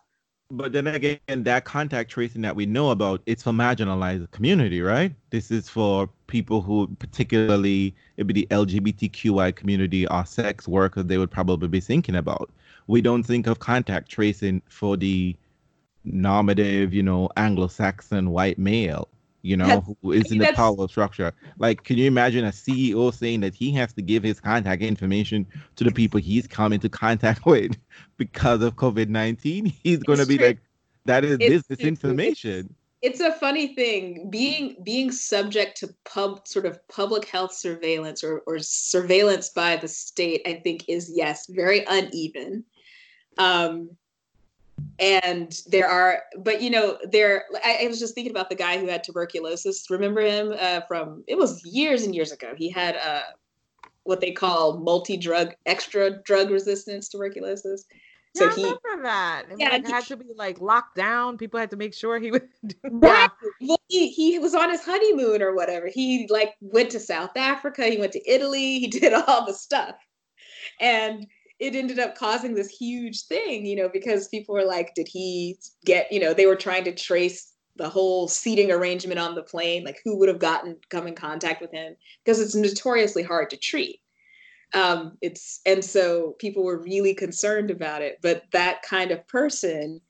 But then again, that contact tracing that we know about, it's for marginalized community, right? This is for people who, particularly, it would be the LGBTQI community or sex workers, they would probably be thinking about. We don't think of contact tracing for the normative, you know, Anglo-Saxon white male, you know, That's- who is in the power structure. Like, can you imagine a CEO saying that he has to give his contact information to the people he's come into contact [laughs] with because of COVID 19? He's going to be true. like, that is It's business true. information. it's a funny thing being being subject to pub sort of public health surveillance or, or surveillance by the state i think is yes very uneven um and there are but you know there I, I was just thinking about the guy who had tuberculosis remember him uh, from it was years and years ago he had uh what they call multi-drug extra drug resistance tuberculosis so yeah, I he remember that. Yeah, like, he- had to be like locked down. People had to make sure he [laughs] was. Right. Well, he, he was on his honeymoon or whatever. He like went to South Africa, he went to Italy, he [laughs] did all the stuff. And it ended up causing this huge thing, you know, because people were like, did he get, you know, they were trying to trace the whole seating arrangement on the plane, like who would have gotten come in contact with him, because it's notoriously hard to treat. Um, it's and so people were really concerned about it, but that kind of person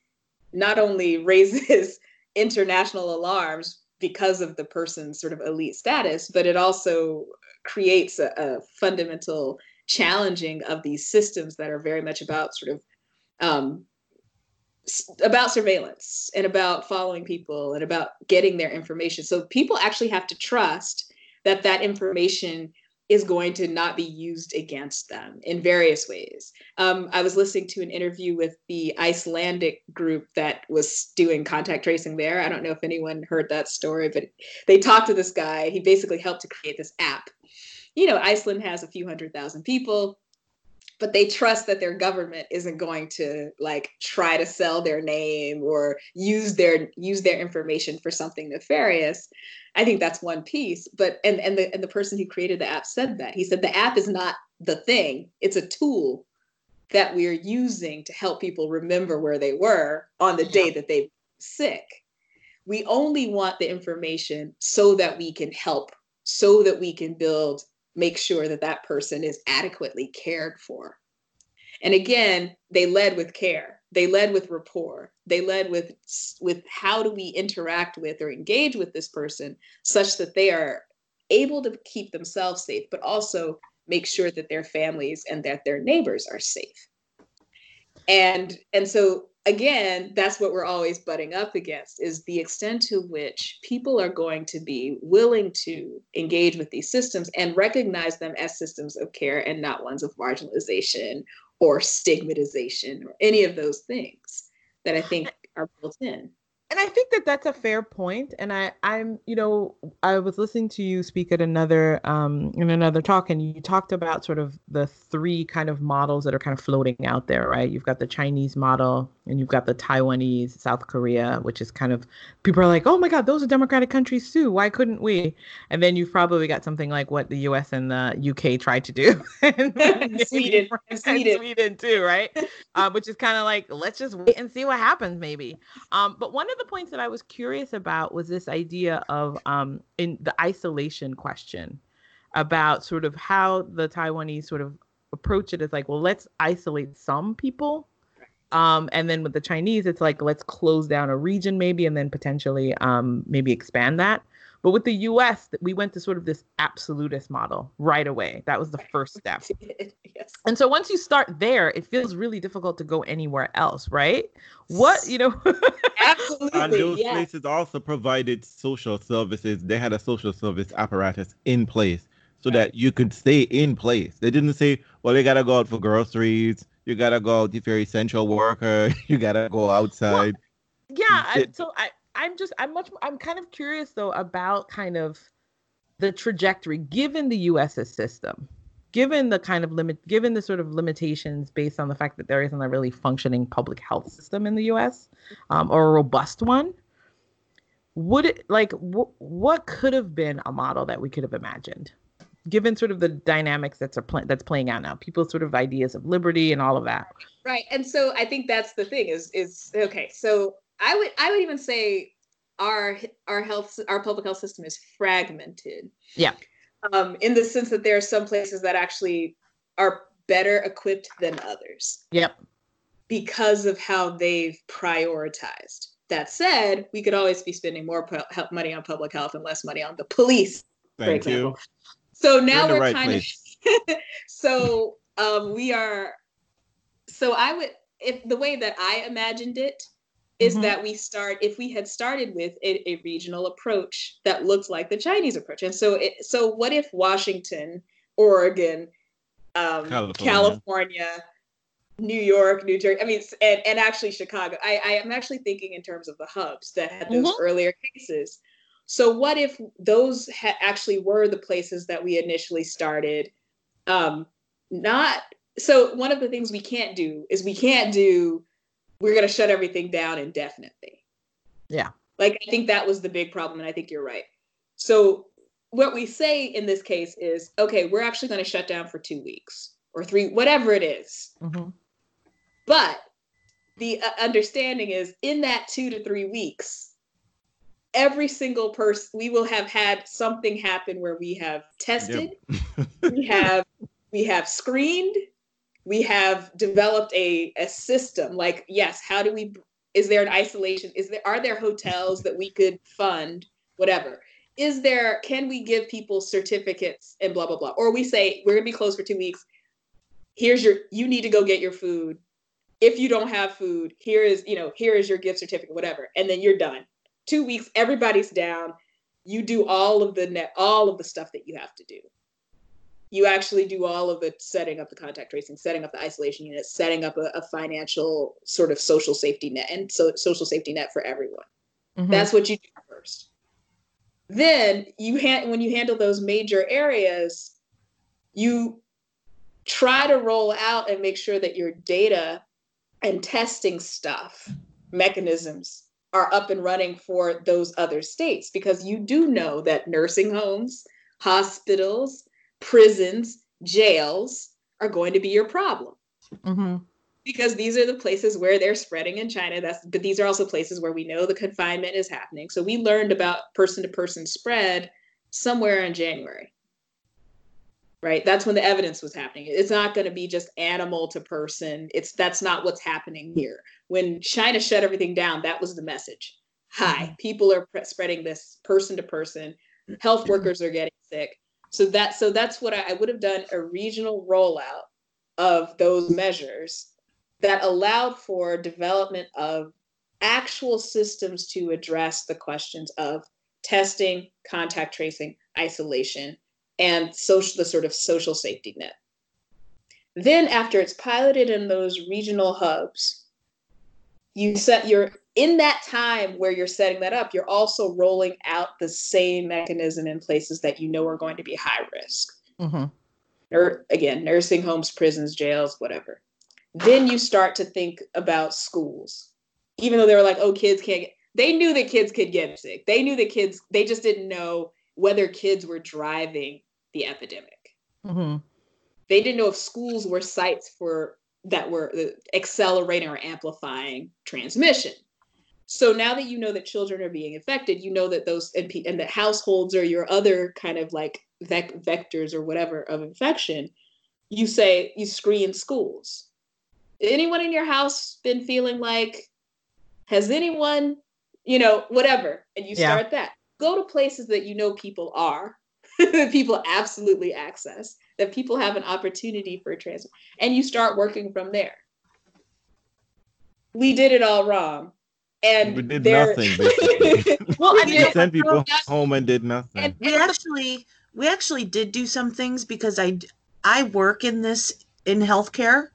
not only [laughs] raises international alarms because of the person's sort of elite status, but it also creates a, a fundamental challenging of these systems that are very much about sort of um, about surveillance and about following people and about getting their information. So people actually have to trust that that information is going to not be used against them in various ways. Um, I was listening to an interview with the Icelandic group that was doing contact tracing there. I don't know if anyone heard that story, but they talked to this guy. He basically helped to create this app. You know, Iceland has a few hundred thousand people but they trust that their government isn't going to like try to sell their name or use their use their information for something nefarious. I think that's one piece but and and the and the person who created the app said that. He said the app is not the thing. It's a tool that we are using to help people remember where they were on the day that they sick. We only want the information so that we can help so that we can build make sure that that person is adequately cared for. And again, they led with care. They led with rapport. They led with with how do we interact with or engage with this person such that they are able to keep themselves safe, but also make sure that their families and that their neighbors are safe. And and so again, that's what we're always butting up against is the extent to which people are going to be willing to engage with these systems and recognize them as systems of care and not ones of marginalization or stigmatization or any of those things that I think [laughs] are built in and I think that that's a fair point. And I, I'm, you know, I was listening to you speak at another, um, in another talk, and you talked about sort of the three kind of models that are kind of floating out there, right? You've got the Chinese model, and you've got the Taiwanese, South Korea, which is kind of people are like, oh my God, those are democratic countries too. Why couldn't we? And then you've probably got something like what the U.S. and the U.K. tried to do, [laughs] and [laughs] Sweden, [laughs] and Sweden. Sweden too, right? uh, which is kind of like let's just wait and see what happens, maybe. Um, but one of the points that I was curious about was this idea of um, in the isolation question about sort of how the Taiwanese sort of approach it is like, well, let's isolate some people. Um, and then with the Chinese, it's like, let's close down a region maybe, and then potentially um, maybe expand that. But with the US, we went to sort of this absolutist model right away. That was the [laughs] first step. yes. And so once you start there, it feels really difficult to go anywhere else, right? What, you know? [laughs] Absolutely. And those yeah. places also provided social services. They had a social service apparatus in place so right. that you could stay in place. They didn't say, well, you got to go out for groceries. You got to go out if you're essential worker. [laughs] You got to go outside. Well, yeah. I, so I, I'm just I'm much I'm kind of curious though about kind of the trajectory given the US's system, given the kind of limit, given the sort of limitations based on the fact that there isn't a really functioning public health system in the US um, or a robust one. Would it like wh- what could have been a model that we could have imagined? given sort of the dynamics that's a pl- that's playing out now people's sort of ideas of liberty and all of that right and so i think that's the thing is is okay so I would I would even say our our health our public health system is fragmented. Yeah. Um, in the sense that there are some places that actually are better equipped than others. Yep. Because of how they've prioritized. That said, we could always be spending more money on public health and less money on the police, Thank. You. So now we're right kind place. of [laughs] so um, we are so I would if the way that I imagined it is mm-hmm. that we start if we had started with a, a, regional approach that looked like the Chinese approach. And so it, so what if Washington, Oregon, um, California. California. New York, New Jersey, I mean, and, and actually Chicago. I, I am actually thinking in terms of the hubs that had those mm-hmm. earlier cases. So what if those ha- actually were the places that we initially started? Um, not so one of the things we can't do is we can't do we're going to shut everything down indefinitely. Yeah. Like, I think that was the big problem. And I think you're right. So, what we say in this case is okay, we're actually going to shut down for two weeks. or three, whatever it is. Mm-hmm. But the uh, understanding is in that two to three weeks, every single person, we will have had something happen where we have tested, [laughs] we have we have screened, we have developed a, a system like yes how do we is there an isolation? Is there are there hotels that we could fund whatever? Is there can we give people certificates and blah blah blah? Or we say we're going to be closed for two weeks. Here's your you need to go get your food. If you don't have food here is you know here is your gift certificate whatever and then you're done. Two weeks everybody's down. You do all of the net all of the stuff that you have to do you actually do all of the setting up the contact tracing, setting up the isolation unit, setting up a, a financial sort of social safety net and so social safety net for everyone. Mm-hmm. That's what you do first. Then you ha- when you handle those major areas, you try to roll out and make sure that your data and testing stuff mechanisms are up and running for those other states because you do know that nursing homes, hospitals, prisons, jails are going to be your problem. Mm-hmm. Because these are the places where they're spreading in China. That's but these are also places where we know the confinement is happening. So we learned about person to person spread somewhere in January. Right? That's when the evidence was happening. It's not going to be just animal to person. It's that's not what's happening here. When China shut everything down, that was the message. Hi, mm-hmm. people are pre- spreading this person to person. Health workers are getting sick so that so that's what I, I would have done a regional rollout of those measures that allowed for development of actual systems to address the questions of testing, contact tracing, isolation, and social the sort of social safety net. Then after it's piloted in those regional hubs, you set your in that time where you're setting that up, you're also rolling out the same mechanism in places that you know are going to be high risk. Mm-hmm. Or again, nursing homes, prisons, jails, whatever. Then you start to think about schools, even though they were like, "Oh, kids can't." Get, they knew that kids could get sick. They knew that kids. They just didn't know whether kids were driving the epidemic. Mm-hmm. They didn't know if schools were sites for that were uh, accelerating or amplifying transmission. So now that you know that children are being affected, you know that those and, and that households are your other kind of like vec- vectors or whatever of infection. You say you screen schools. Anyone in your house been feeling like? Has anyone, you know, whatever, and you start yeah. that. Go to places that you know people are, [laughs] people absolutely access, that people have an opportunity for transfer, and you start working from there. We did it all wrong and we did nothing. [laughs] well, I mean, sent people home and did nothing. And we actually we actually did do some things because I I work in this in healthcare,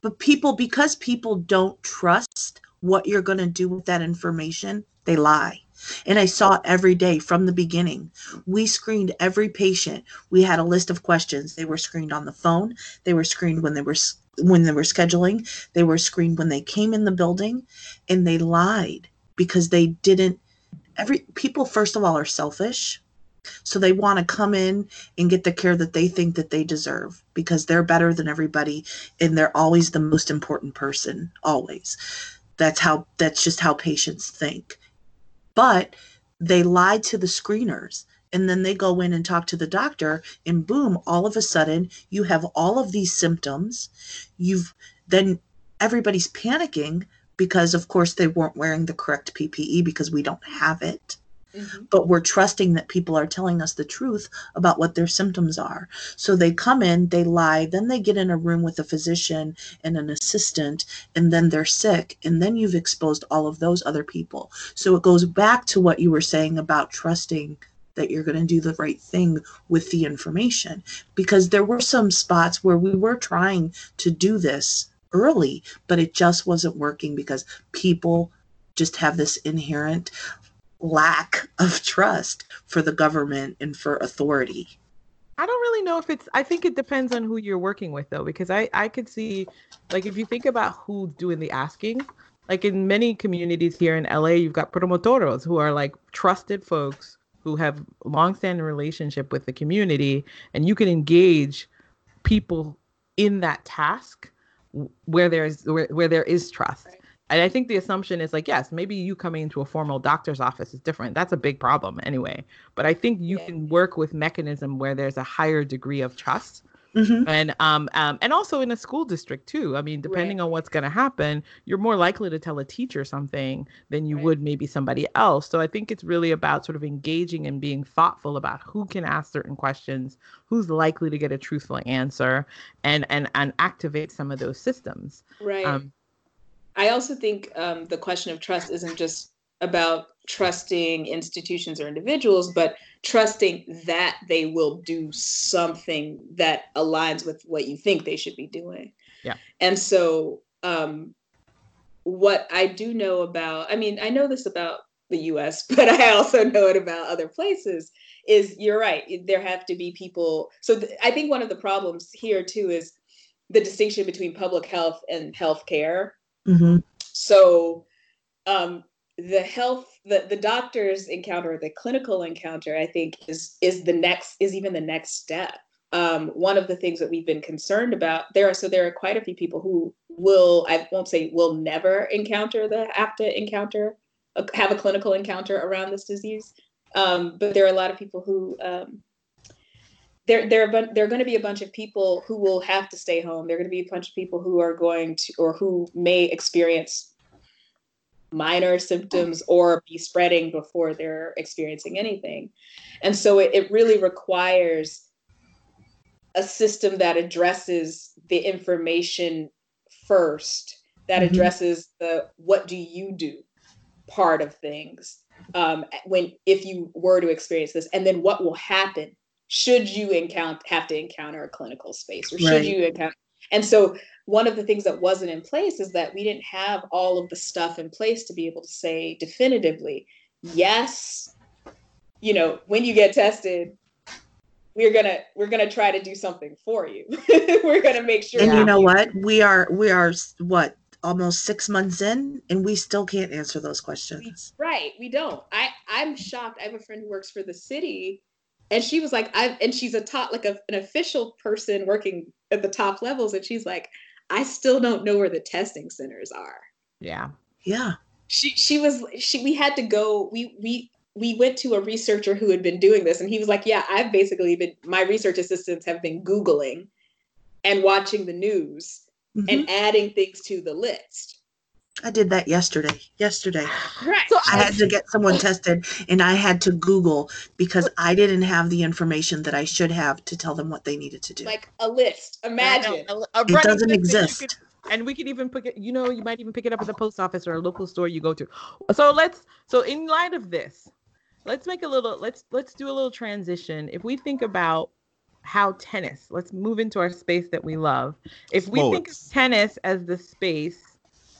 but people because people don't trust what you're going to do with that information, they lie. And I saw it every day from the beginning. We screened every patient. We had a list of questions. They were screened on the phone. They were screened when they were when they were scheduling. They were screened when they came in the building, and they lied because they didn't. Every people, first of all, are selfish. So they want to come in and get the care that they think that they deserve because they're better than everybody and they're always the most important person always. That's how that's just how patients think. But they lied to the screeners and then they go in and talk to the doctor and boom all of a sudden you have all of these symptoms. You've then everybody's panicking because of course they weren't wearing the correct ppe because we don't have it. Mm-hmm. but we're trusting that people are telling us the truth about what their symptoms are. So they come in they lie then they get in a room with a physician and an assistant and then they're sick and then you've exposed all of those other people. So it goes back to what you were saying about trusting that you're going to do the right thing with the information. Because there were some spots where we were trying to do this early but it just wasn't working because people just have this inherent lack of trust for the government and for authority. I don't really know if it's I think it depends on who you're working with though because I I could see like if you think about who's doing the asking like in many communities here in LA you've got promotoros who are like trusted folks who have long-standing relationship with the community and you can engage people in that task where there's where, where there is trust. Right. And I think the assumption is like, yes, maybe you coming into a formal doctor's office is different. That's a big problem anyway. But I think you yeah. can work with mechanism where there's a higher degree of trust Mm-hmm. And um, um and also in a school district too. I mean, depending right. on what's going to happen, you're more likely to tell a teacher something than you right. would maybe somebody else. So I think it's really about sort of engaging and being thoughtful about who can ask certain questions, who's likely to get a truthful answer, and and and activate some of those systems. Right. Um, I also think um, the question of trust isn't just about trusting institutions or individuals, but trusting that they will do something that aligns with what you think they should be doing. Yeah. And so, um, what I do know about, I mean, I know this about the US, [laughs] but I also know it about other places, is you're right. There have to be people. So th- I think one of the problems here too is the distinction between public health and healthcare. Mm-hmm. So, um, the health the, the doctor's encounter the clinical encounter i think is is the next is even the next step um, one of the things that we've been concerned about there are so there are quite a few people who will i won't say will never encounter the to encounter uh, have a clinical encounter around this disease um, but there are a lot of people who um, there, there, are, there are going to be a bunch of people who will have to stay home. There are going to be a bunch of people who are going to, or who may experience minor symptoms or be spreading before they're experiencing anything. And so it, it really requires a system that addresses the information first, that mm-hmm. addresses the what do you do part of things um, when if you were to experience this, and then what will happen should you encounter have to encounter a clinical space or should right. you encounter and so one of the things that wasn't in place is that we didn't have all of the stuff in place to be able to say definitively, yes, you know, when you get tested, we're gonna we're gonna try to do something for you. [laughs] we're gonna make sure. And you know what? We are we are what almost six months in, and we still can't answer those questions. right, we don't. I I'm shocked. I have a friend who works for the city and she was like i and she's a top like a, an official person working at the top levels and she's like i still don't know where the testing centers are. Yeah. Yeah. She she was she we had to go we we we went to a researcher who had been doing this and he was like yeah i've basically been my research assistants have been googling and watching the news mm-hmm. and adding things to the list I did that yesterday. Yesterday. Right. So I had to get someone tested and I had to Google because I didn't have the information that I should have to tell them what they needed to do. Like a list. Imagine. A, a it doesn't exist. Could, and we could even pick it, you know, you might even pick it up at the post office or a local store you go to. So let's so in light of this, let's make a little let's let's do a little transition. If we think about how tennis, let's move into our space that we love. If we Sports. think of tennis as the space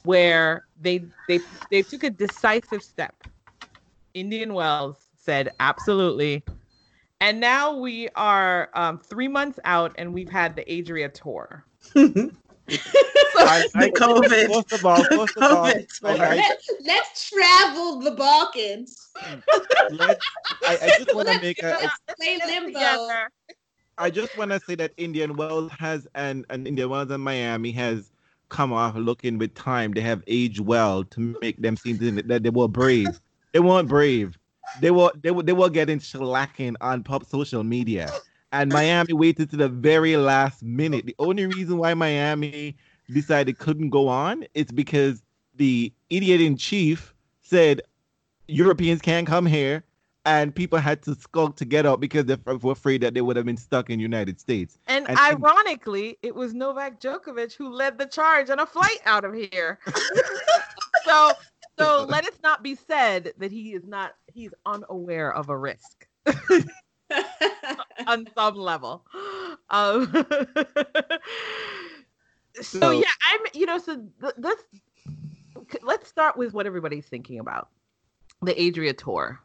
where they they they took a decisive step. Indian Wells said absolutely. And now we are um, three months out, and we've had the Adria tour. I, [laughs] I, the COVID. First of all, first of all, let's, let's travel the Balkans. Let's, I, I just want to make a, a play limbo. I just want to say that Indian Wells has and and Indian Wells and Miami has come off looking with time. They have aged well to make them seem that they were brave. they weren't brave. They were they were they were getting shellacking on pop social media. And Miami waited to the very last minute. The only reason why Miami decided couldn't go on is because the idiot in chief said Europeans can't come here and people had to skulk to get out because they were afraid that they would have been stuck in United States. And, and ironically, it was Novak Djokovic who led the charge on a flight out of here. [laughs] so, so let it not be said that he is not he's unaware of a risk [laughs] on some level. Um, [laughs] so, so yeah, I'm you know so th- let's let's start with what everybody's thinking about the Adria tour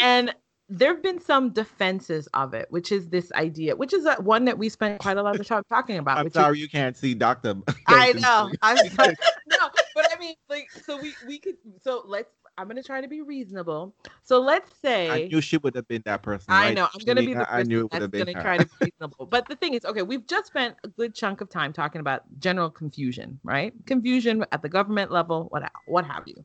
and there have been some defenses of it, which is this idea, which is a, one that we spent quite a lot of time talking about. I'm sorry is, you can't see Doctor. [laughs] I know. [laughs] I'm sorry. no, but I mean, like, so we we could so let's I'm gonna try to be reasonable. So let's say I knew she would have been that person. I right? know I'm gonna be the I, I knew it would that's have been gonna her. try to be [laughs] reasonable. But the thing is, okay, we've just spent a good chunk of time talking about general confusion, right? Confusion at the government level, what what have you.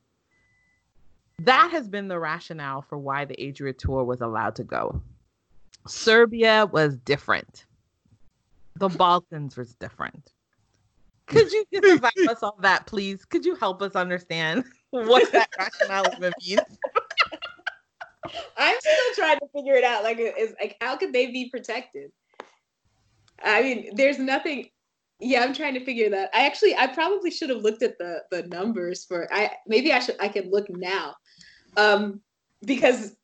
That has been the rationale for why the Adria tour was allowed to go. Serbia was different. The Balkans was different. Could you [laughs] just advise us on that, please? Could you help us understand [laughs] what that rationale means? I'm still trying to figure it out. Like, is like how could they be protected? I mean, there's nothing. Yeah, I'm trying to figure that. I actually, I probably should have looked at the the numbers for. I maybe I should. I can look now, um, because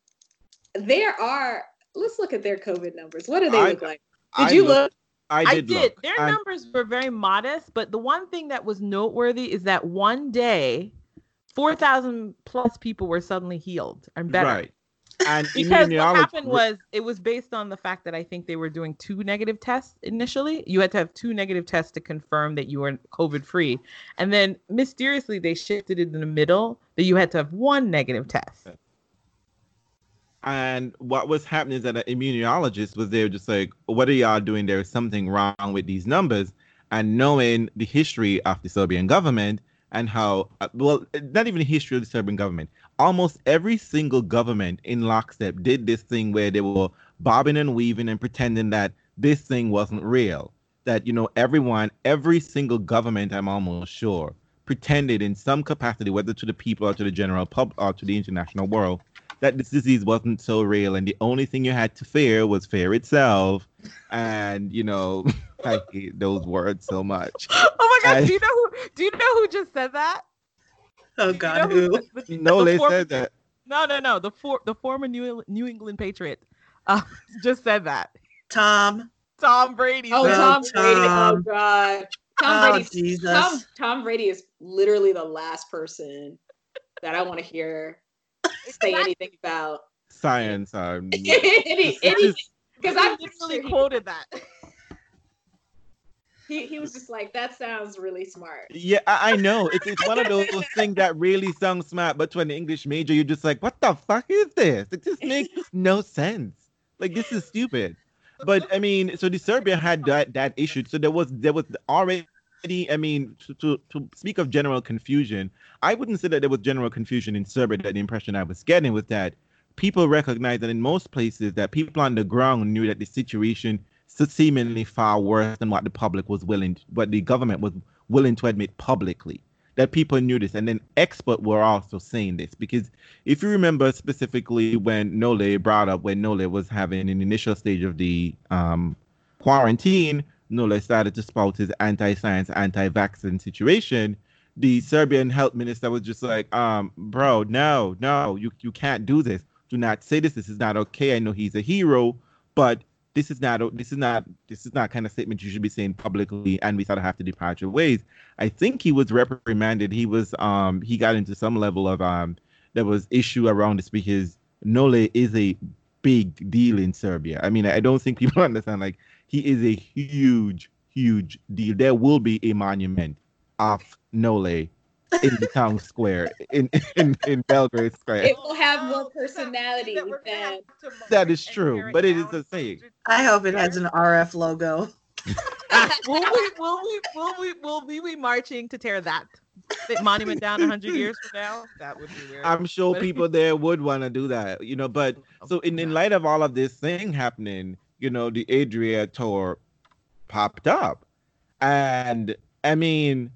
there are. Let's look at their COVID numbers. What do they I- look like? Did I you looked- look? I I did. did. look, Their and- numbers were very modest, but the one thing that was noteworthy is that one day, four thousand plus people were suddenly healed and better. Right. And [laughs] Because what happened was it was based on the fact that I think they were doing two negative tests initially. You had to have two negative tests to confirm that you were COVID free. And then mysteriously they shifted it in the middle that you had to have one negative test. And what was happening is that an immunologist was there, just like, what are y'all doing? There's something wrong with these numbers. And knowing the history of the Serbian government and how, uh, well, not even the history of the Serbian government, almost every single government in lockstep did this thing where they were bobbing and weaving and pretending that this thing wasn't real. That, you know, everyone, every single government, I'm almost sure, pretended in some capacity, whether to the people or to the general pub or to the international world, that this disease wasn't so real and the only thing you had to fear was fear itself and you know [laughs] i hate those words so much Oh my God. gosh, do you know who do you know who just said that? [laughs] Oh Do you God, know who? the- the- no the they former- said that No, no, no. The for the former New New England Patriot uh, [laughs] just said that. Tom. Tom Brady. Oh, said- Tom Brady. Oh Tom. God. Tom Oh Brady. Jesus. Tom, Tom Brady is literally the last person that I want to hear say anything about science [laughs] any, it's Because I I'm literally quoted that. He, he was just like, that sounds really smart. yeah i, I know it's, it's one of those [laughs] things that really sounds smart but to an english major you're just like what the fuck is this it just makes no sense like this is stupid but I mean, so the Serbia had that that issue. So there was there was already. I mean, to, to to speak of general confusion, I wouldn't say that there was general confusion in Serbia. That the impression I was getting was that people recognized that in most places that people on the ground knew that the situation seemingly far worse than what the public was willing, what the government was willing to admit publicly. That people knew this, and then experts were also saying this because if you remember specifically when Nole brought up when Nole was having an initial stage of the um, quarantine, Nole started to spout his anti-science, anti-vaccine situation. The Serbian health minister was just like, um, bro, no, no, you you can't do this. Do not say this. This is not okay. I know he's a hero, but this is not this is not this is not kind of statement you should be saying publicly and we sort of have to depart your ways. I think he was reprimanded. He was um he got into some level of um there was issue around this because nole is a big deal in serbia. I mean i don't think [laughs] people understand like he is a huge huge deal. There will be a monument of nole in the town square in in, in belgrade square It will have more personality That than. have That is true, but it is down. the thing. I hope it has an RF logo. [laughs] will we will we will we will we be marching to tear that monument down 100 years from now? That would be weird. I'm sure people there would want to do that, you know. But oh, so in, in light of all of this thing happening, you know, the Adria tour popped up. And I mean,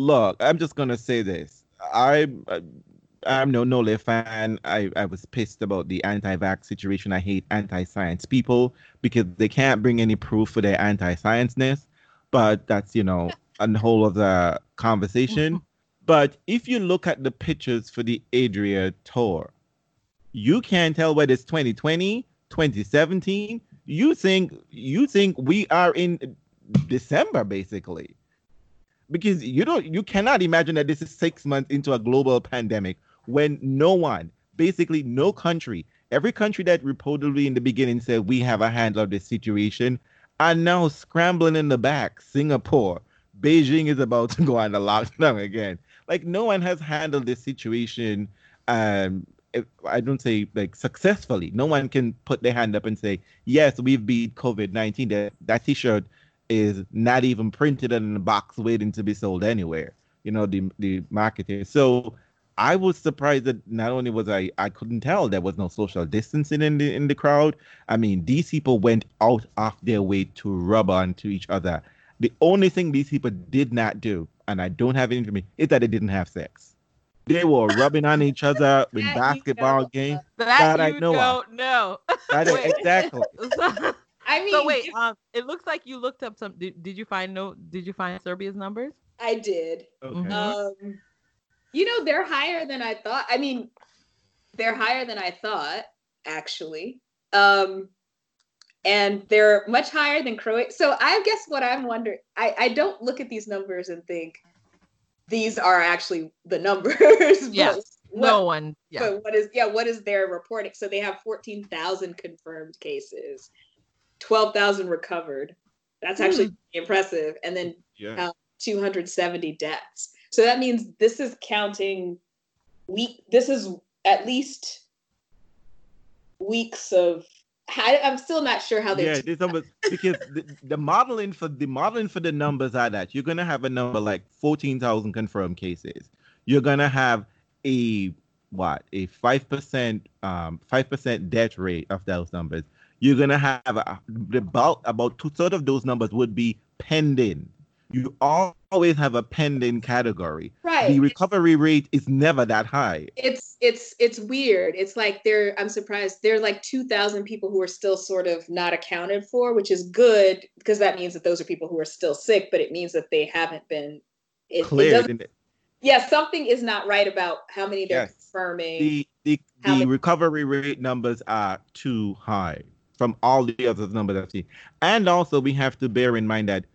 look, I'm just gonna say this. I uh, I'm no Nole fan. I, I was pissed about the anti-vax situation. I hate anti-science people because they can't bring any proof for their anti-scienceness. But that's you know a whole other conversation. Mm-hmm. But if you look at the pictures for the Adria tour, you can't tell whether it's 2020, 2017. You think you think we are in December basically. Because you don't you cannot imagine that this is 6 months into a global pandemic when no one, basically no country, every country that reportedly in the beginning said we have a handle of this situation are now scrambling in the back. Singapore, Beijing is about to go on the lockdown again like no one has handled this situation um, I don't say like successfully. No one can put their hand up and say, "Yes, we've beat COVID nineteen. That that T-shirt is not even printed in a box waiting to be sold anywhere." You know the the marketing. So I was surprised that not only was I I couldn't tell there was no social distancing in the in the crowd. I mean, these people went out of their way to rub onto each other. The only thing these people did not do, and I don't have any information, is that they didn't have sex. They were rubbing on each other [laughs] in basketball games. That, That I know of. don't know. That [laughs] exactly. [laughs] so, I mean, so wait, if- um, it looks like you looked up some. Did, did you find no? Did you find Serbia's numbers? I did. Okay. Um, you know, they're higher than I thought. I mean, they're higher than I thought, actually. Um, and they're much higher than Croatia. So I guess what I'm wondering, I, I don't look at these numbers and think these are actually the numbers. [laughs] but Yes. what- no one. Yeah. But what is yeah? What is their reporting? So they have fourteen thousand confirmed cases, twelve thousand recovered. That's actually Hmm. impressive. And then Yeah. 270 deaths. So that means this is counting week. This is at least weeks of. I, I'm still not sure how they. Yeah, [laughs] because the, the modeling for the modeling for the numbers are that you're gonna have a number like fourteen thousand confirmed cases. You're gonna have a what a five percent um five percent death rate of those numbers. You're gonna have a, about about two thirds of those numbers would be pending. You always have a pending category. right. The recovery rate is never that high. it's it's it's weird. It's like there. I'm surprised. There are like 2,000 people who are still sort of not accounted for, which is good because that means that those are people who are still sick, but it means that they haven't been. It, it Cleared. doesn't- yeah, something is not right about how many they're Yes. confirming. the the, the many- recovery rate numbers are too high from all the other numbers I've seen. And also we have to bear in mind that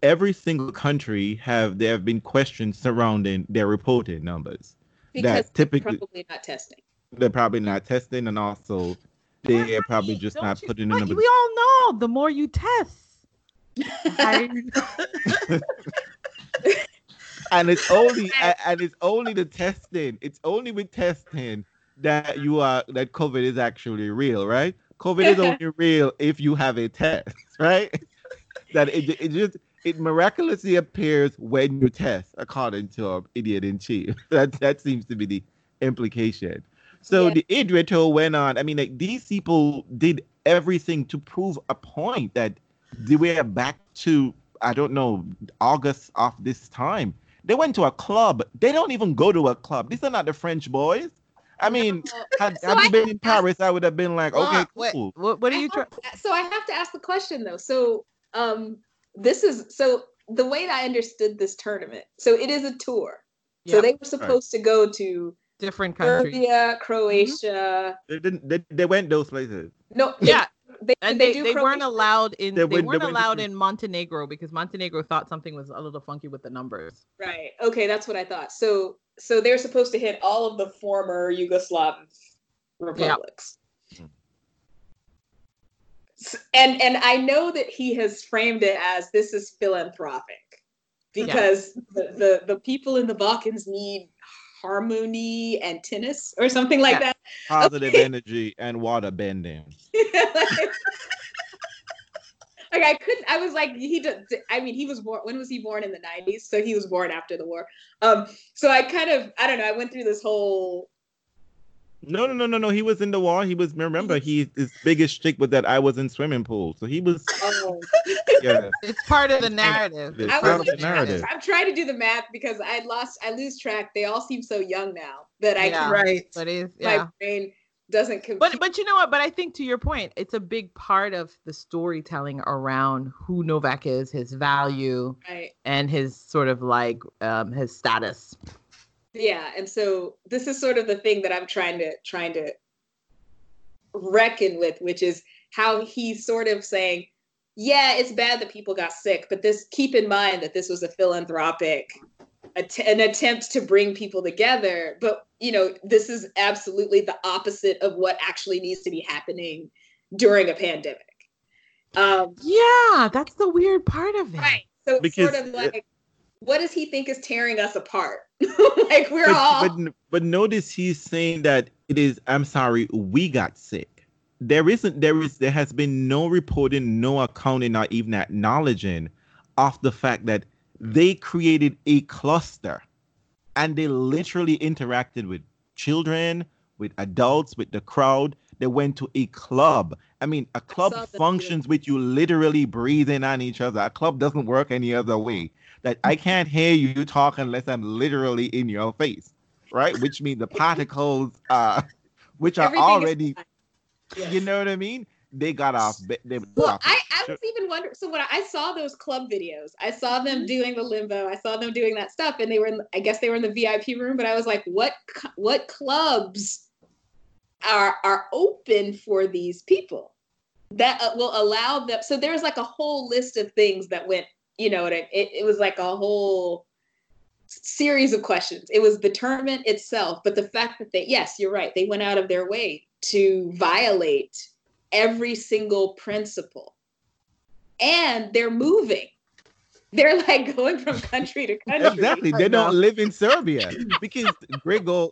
every single country have there have been questions surrounding their reported numbers. because that typically probably not testing. they're probably not testing and also they're probably Right, just don't not you- putting the but numbers. We all know the more you test. higher [laughs] you- and it's only and it's only the testing. It's only with testing that you are that COVID is actually real, right? COVID is only real if you have a test, [laughs] right? that it, it just it miraculously appears when you test, according to our idiot in chief. [laughs] That that seems to be the implication. So Yeah. the Adria Tour went on. I mean, like these people did everything to prove a point that they were back to I don't know August of this time. They went to a club. They don't even go to a club. These are not the French boys. I mean, had, [laughs] So had I you been in have to ask- Paris, I would have been like, okay, wait, cool. what, what are you trying? so I have to ask the question though. So um this is so the way that I understood this tournament. So it is a tour. So they were supposed to go to Different countries. Serbia, Croatia. They didn't. They, they went those places. No, Yeah, they, and they, they, do they weren't allowed in They they, went- weren't went allowed in Montenegro because Montenegro thought something was a little funky with the numbers. Right. Okay, that's what I thought. So so they're supposed to hit all of the former Yugoslav republics. S- And and I know that he has framed it as this is philanthropic because the, the the people in the Balkans need harmony and tennis or something like Yeah. Positive Okay. energy and water bending. like, [laughs] like I couldn't. I was like he. Does, I mean, he was born. When was he born in the nineties? So he was born after the war. Um. So I kind of. I don't know. I went through this whole. No, no, no, no, no. He was in the war. He was. Remember, he his biggest trick was that I was in swimming pool. So he was. Oh, [laughs] Yeah. It's part of the narrative. It's I part was of the narrative. I'm trying to do the math because I lost. I lose track. They all seem so young now that I Yeah. can. right. But it's My brain doesn't compute. But but you know what? But I think to your point, it's a big part of the storytelling around who Novak is, his value, right. and his sort of like um his status. yeah and so this is sort of the thing that i'm trying to trying to reckon with which is how he's sort of saying yeah it's bad that people got sick but this keep in mind that this was a philanthropic att- an attempt to bring people together but you know this is absolutely the opposite of what actually needs to be happening during a pandemic um Yeah, that's the weird part of it. right so Because sort of it- like what does he think is tearing us apart? [laughs] like we're but, all but but notice he's saying that it is i'm sorry we got sick there isn't there is there has been no reporting no accounting not even acknowledging of the fact that they created a cluster and they literally interacted with children with adults with the crowd they went to a club i mean a club functions with you literally breathing on each other a club doesn't work any other way that I can't hear you talk unless I'm literally in your face, right? Which means the [laughs] particles, uh, which are everything already. Yes. you know what I mean? They got off. They, they Well, off- I, I was even wondering. So when I, I saw those club videos, I saw them doing the limbo. I saw them doing that stuff, and they were. In, I guess they were in the VIP room. But I was like, what? What clubs are are open for these people that uh, will allow them? So there's like a whole list of things that went. You know what? I, it it was like a whole series of questions. It was the tournament itself, but the fact that they, yes, you're right, they went out of their way to violate every single principle. And they're moving. They're like [laughs] going from country to country. exactly. They don't live in Serbia [clears throat] because Grigor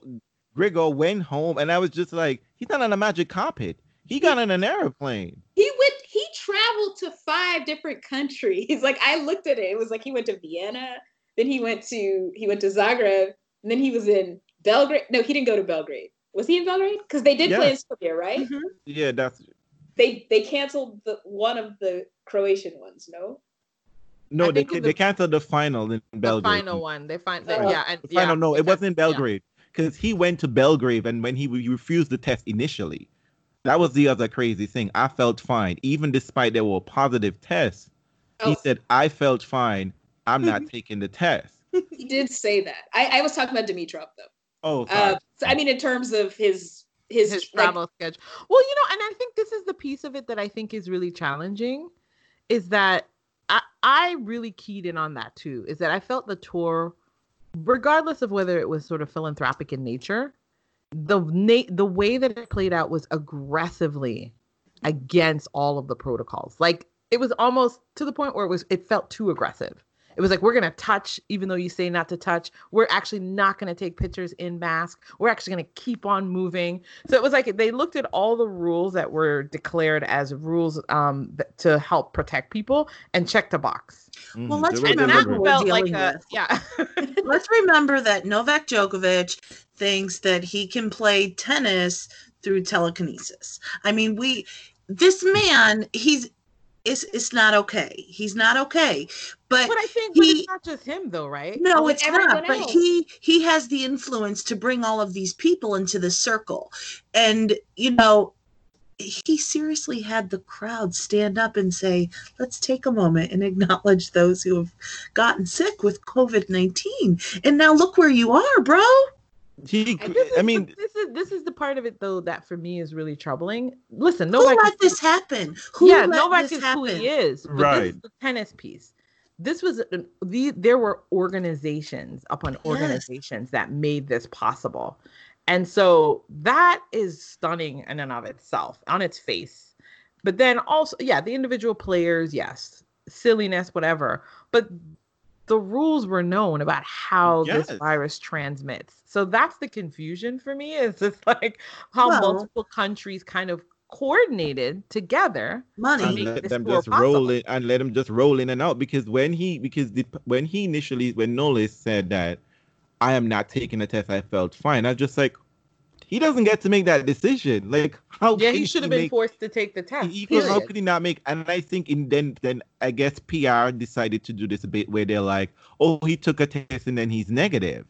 Grigor went home, and I was just like, he's not on a magic carpet. He got on an airplane. He went, he traveled to five different countries. [laughs] Like I looked at it, it was like he went to Vienna, then he went to he went to Zagreb, and then he was in Belgrade. No, he didn't go to Belgrade. Was he in Belgrade? Because they did play in Yes. Serbia, right? Mhm. Yeah, that's They they canceled the one of the Croatian ones, no? no. I They think they the- canceled the final in The Belgrade. final one. They find Oh. yeah, and The final, yeah, no, it wasn't in. Belgrade because he went to Belgrade and when he, he refused the test initially. That was the other crazy thing. I felt fine, even despite there were positive tests. He Oh. said, "I felt fine. I'm not [laughs] taking the test." He did say that. I, I was talking about Dimitrov though. Oh. Uh, so, I mean, in terms of his his, his like, travel schedule. Well, you know, and I think this is the piece of it that I think is really challenging, is that I I really keyed in on that too. Is that I felt the tour, regardless of whether it was sort of philanthropic in nature, the na- the way that it played out was aggressively against all of the protocols. Like it was almost to the point where it was it felt too aggressive. It was like we're gonna touch, even though you say not to touch. We're actually not gonna take pictures in mask. We're actually gonna keep on moving. So it was like they looked at all the rules that were declared as rules um, to help protect people and checked a box. well, Mhm. let's They were that remember felt like a with. yeah. [laughs] Let's remember that Novak Djokovic thinks that he can play tennis through telekinesis. I mean, we this man, he's it's it's not okay. He's not okay. But but I think he- it's not just him though, right? no, it's everyone not. But he he has the influence to bring all of these people into the circle. And you know, he seriously had the crowd stand up and say, let's take a moment and acknowledge those who have gotten sick with COVID 19. And now look where you are, bro. He, And this is I the- mean, this is this is the part of it though that for me is really troubling. Listen, Who Novak let is- this happen? Who yeah, let Novak this is who he is. But this Right. is the tennis piece. This was an- the there were organizations upon organizations that made this possible. And so that is stunning in and of itself on its face. But then also, yeah, the individual players, yes, silliness, whatever. But the rules were known about how Yes. this virus transmits. So that's the confusion for me. Is it's [laughs] like how Well- multiple countries kind of coordinated together. Money. and make let them tour just roll possible. in and let them just roll in and out because when he because the, when he initially when Nolis said that I am not taking the test, I felt fine. I was just like, he doesn't get to make that decision. Like how Yeah, he should have been make, forced to take the test. he, could- how could he not make? And I think in then then I guess PR decided to do this a bit where they're like, oh, he took a test and then he's negative,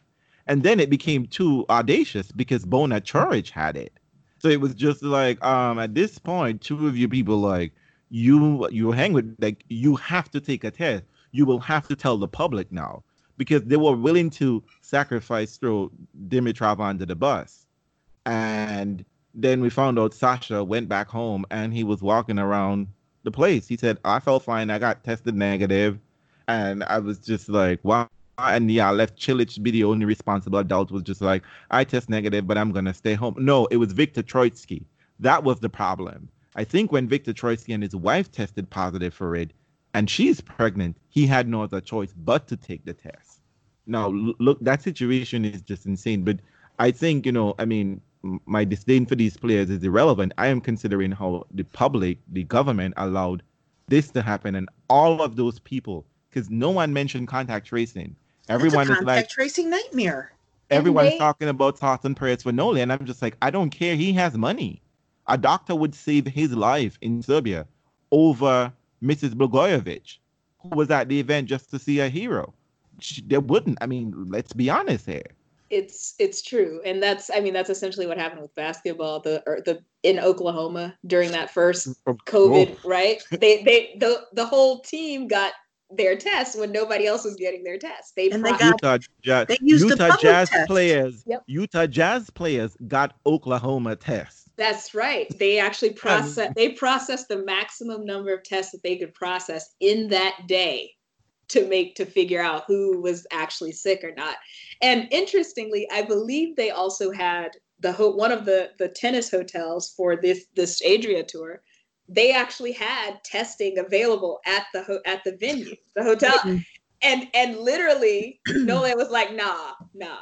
and then it became too audacious because Borna Coric had it. So it was just like, um, at this point, two of you people like you you hang with like you have to take a test. You will have to tell the public now because they were willing to sacrifice throw Dimitrov onto the bus, and then we found out Sasha went back home and he was walking around the place. He said, I felt fine. I got tested negative. And I was just like, wow. And yeah, I left Cilic be the only responsible adult was just like, I test negative, but I'm going to stay home. No, it was Viktor Troicki. That was the problem. I think when Viktor Troicki and his wife tested positive for it, and she's pregnant, he had no other choice but to take the test. Now, look, that situation is just insane. But I think, you know, I mean, my disdain for these players is irrelevant. I am considering how the public, the government allowed this to happen, and all of those people, because no one mentioned contact tracing. Everyone is like contact tracing nightmare. Everyone's they... talking about thoughts and prayers for Nole, and I'm just like, I don't care. He has money. A doctor would save his life in Serbia over Mrs. Blagojevich, who was at the event just to see a hero. She, there wouldn't. I mean, let's be honest here. It's it's true, and that's I mean that's essentially what happened with basketball. The or the in Oklahoma during that first COVID, Whoa. right? They they the the whole team got their tests when nobody else was getting their tests. They, and they got, Utah Jazz, they Utah Jazz test. players. Yep. Utah Jazz players got Oklahoma tests. That's right. They actually process. they processed the maximum number of tests that they could process in that day to make to figure out who was actually sick or not. And interestingly, I believe they also had the ho- one of the the tennis hotels for this this Adria tour they actually had testing available at the ho- at the venue, the hotel, mm-hmm. and and literally [clears throat] Nolan was like, "Nah, nah,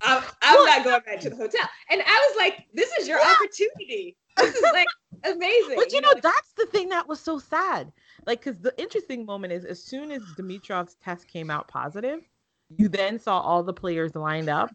I'm, I'm not going back to the hotel." And I was like, "This is your opportunity. This is like [laughs] amazing." But you know, that's the thing that was so sad. Like, because the interesting moment is, as soon as Dimitrov's test came out positive, you then saw all the players lined up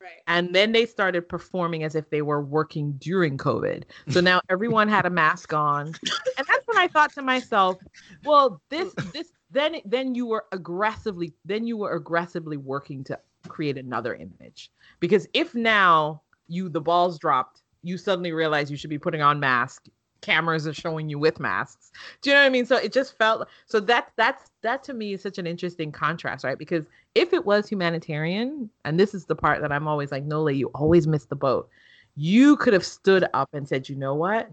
Right. And then they started performing as if they were working during COVID. So now everyone had a mask on. And that's when I thought to myself, well, this this then then you were aggressively then you were aggressively working to create another image. Because if now you the balls dropped, you suddenly realize you should be putting on mask cameras are showing you with masks. Do you know what I mean? So it just felt so that that's that to me is such an interesting contrast, right? Because if it was humanitarian, and this is the part that I'm always like, Nole, you always miss the boat. You could have stood up and said, you know what?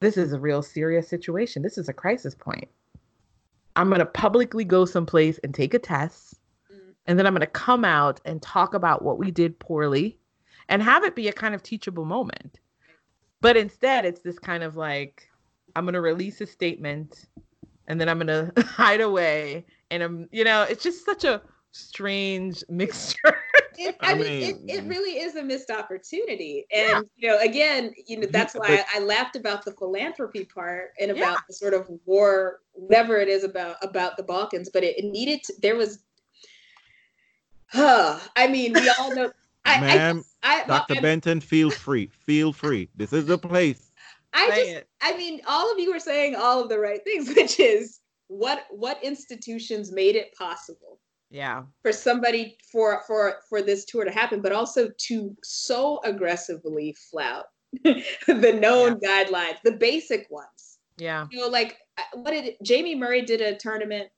This is a real serious situation. This is a crisis point. I'm going to publicly go someplace and take a test. And then I'm going to come out and talk about what we did poorly and have it be a kind of teachable moment but instead, it's this kind of like, I'm going to release a statement and then I'm going [laughs] to hide away. And I'm, you know, it's just such a strange [laughs] mixture. It, I, I mean, mean it, it really is a missed opportunity. And, yeah. you know, again, you know, that's why I, I, laughed about the philanthropy part and about yeah. the sort of war, whatever it is about, about the Balkans, but it, it needed to, there was, huh, [sighs] I mean, we all know I, Ma'am, I, I, Dr. I, Benton, feel free. Feel free. This is the place. I Say just, it. I mean, all of you are saying all of the right things, [laughs] which is what what institutions made it possible. Yeah. For somebody for for for this tour to happen, but also to so aggressively flout [laughs] the known yeah. guidelines, the basic ones. Yeah. You know, like uh, what did Jamie Murray did a tournament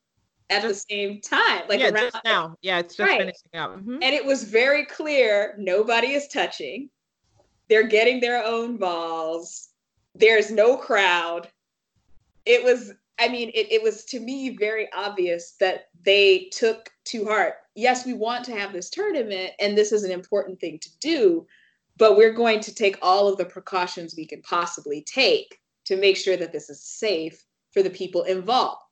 at the same time. Like yeah, around, just now. Yeah, it's just right. finishing up. Mm-hmm. And it was very clear nobody is touching. They're getting their own balls. There's no crowd. It was, I mean, it, it was to me very obvious that they took to heart. Yes, we want to have this tournament, and this is an important thing to do, but we're going to take all of the precautions we can possibly take to make sure that this is safe for the people involved.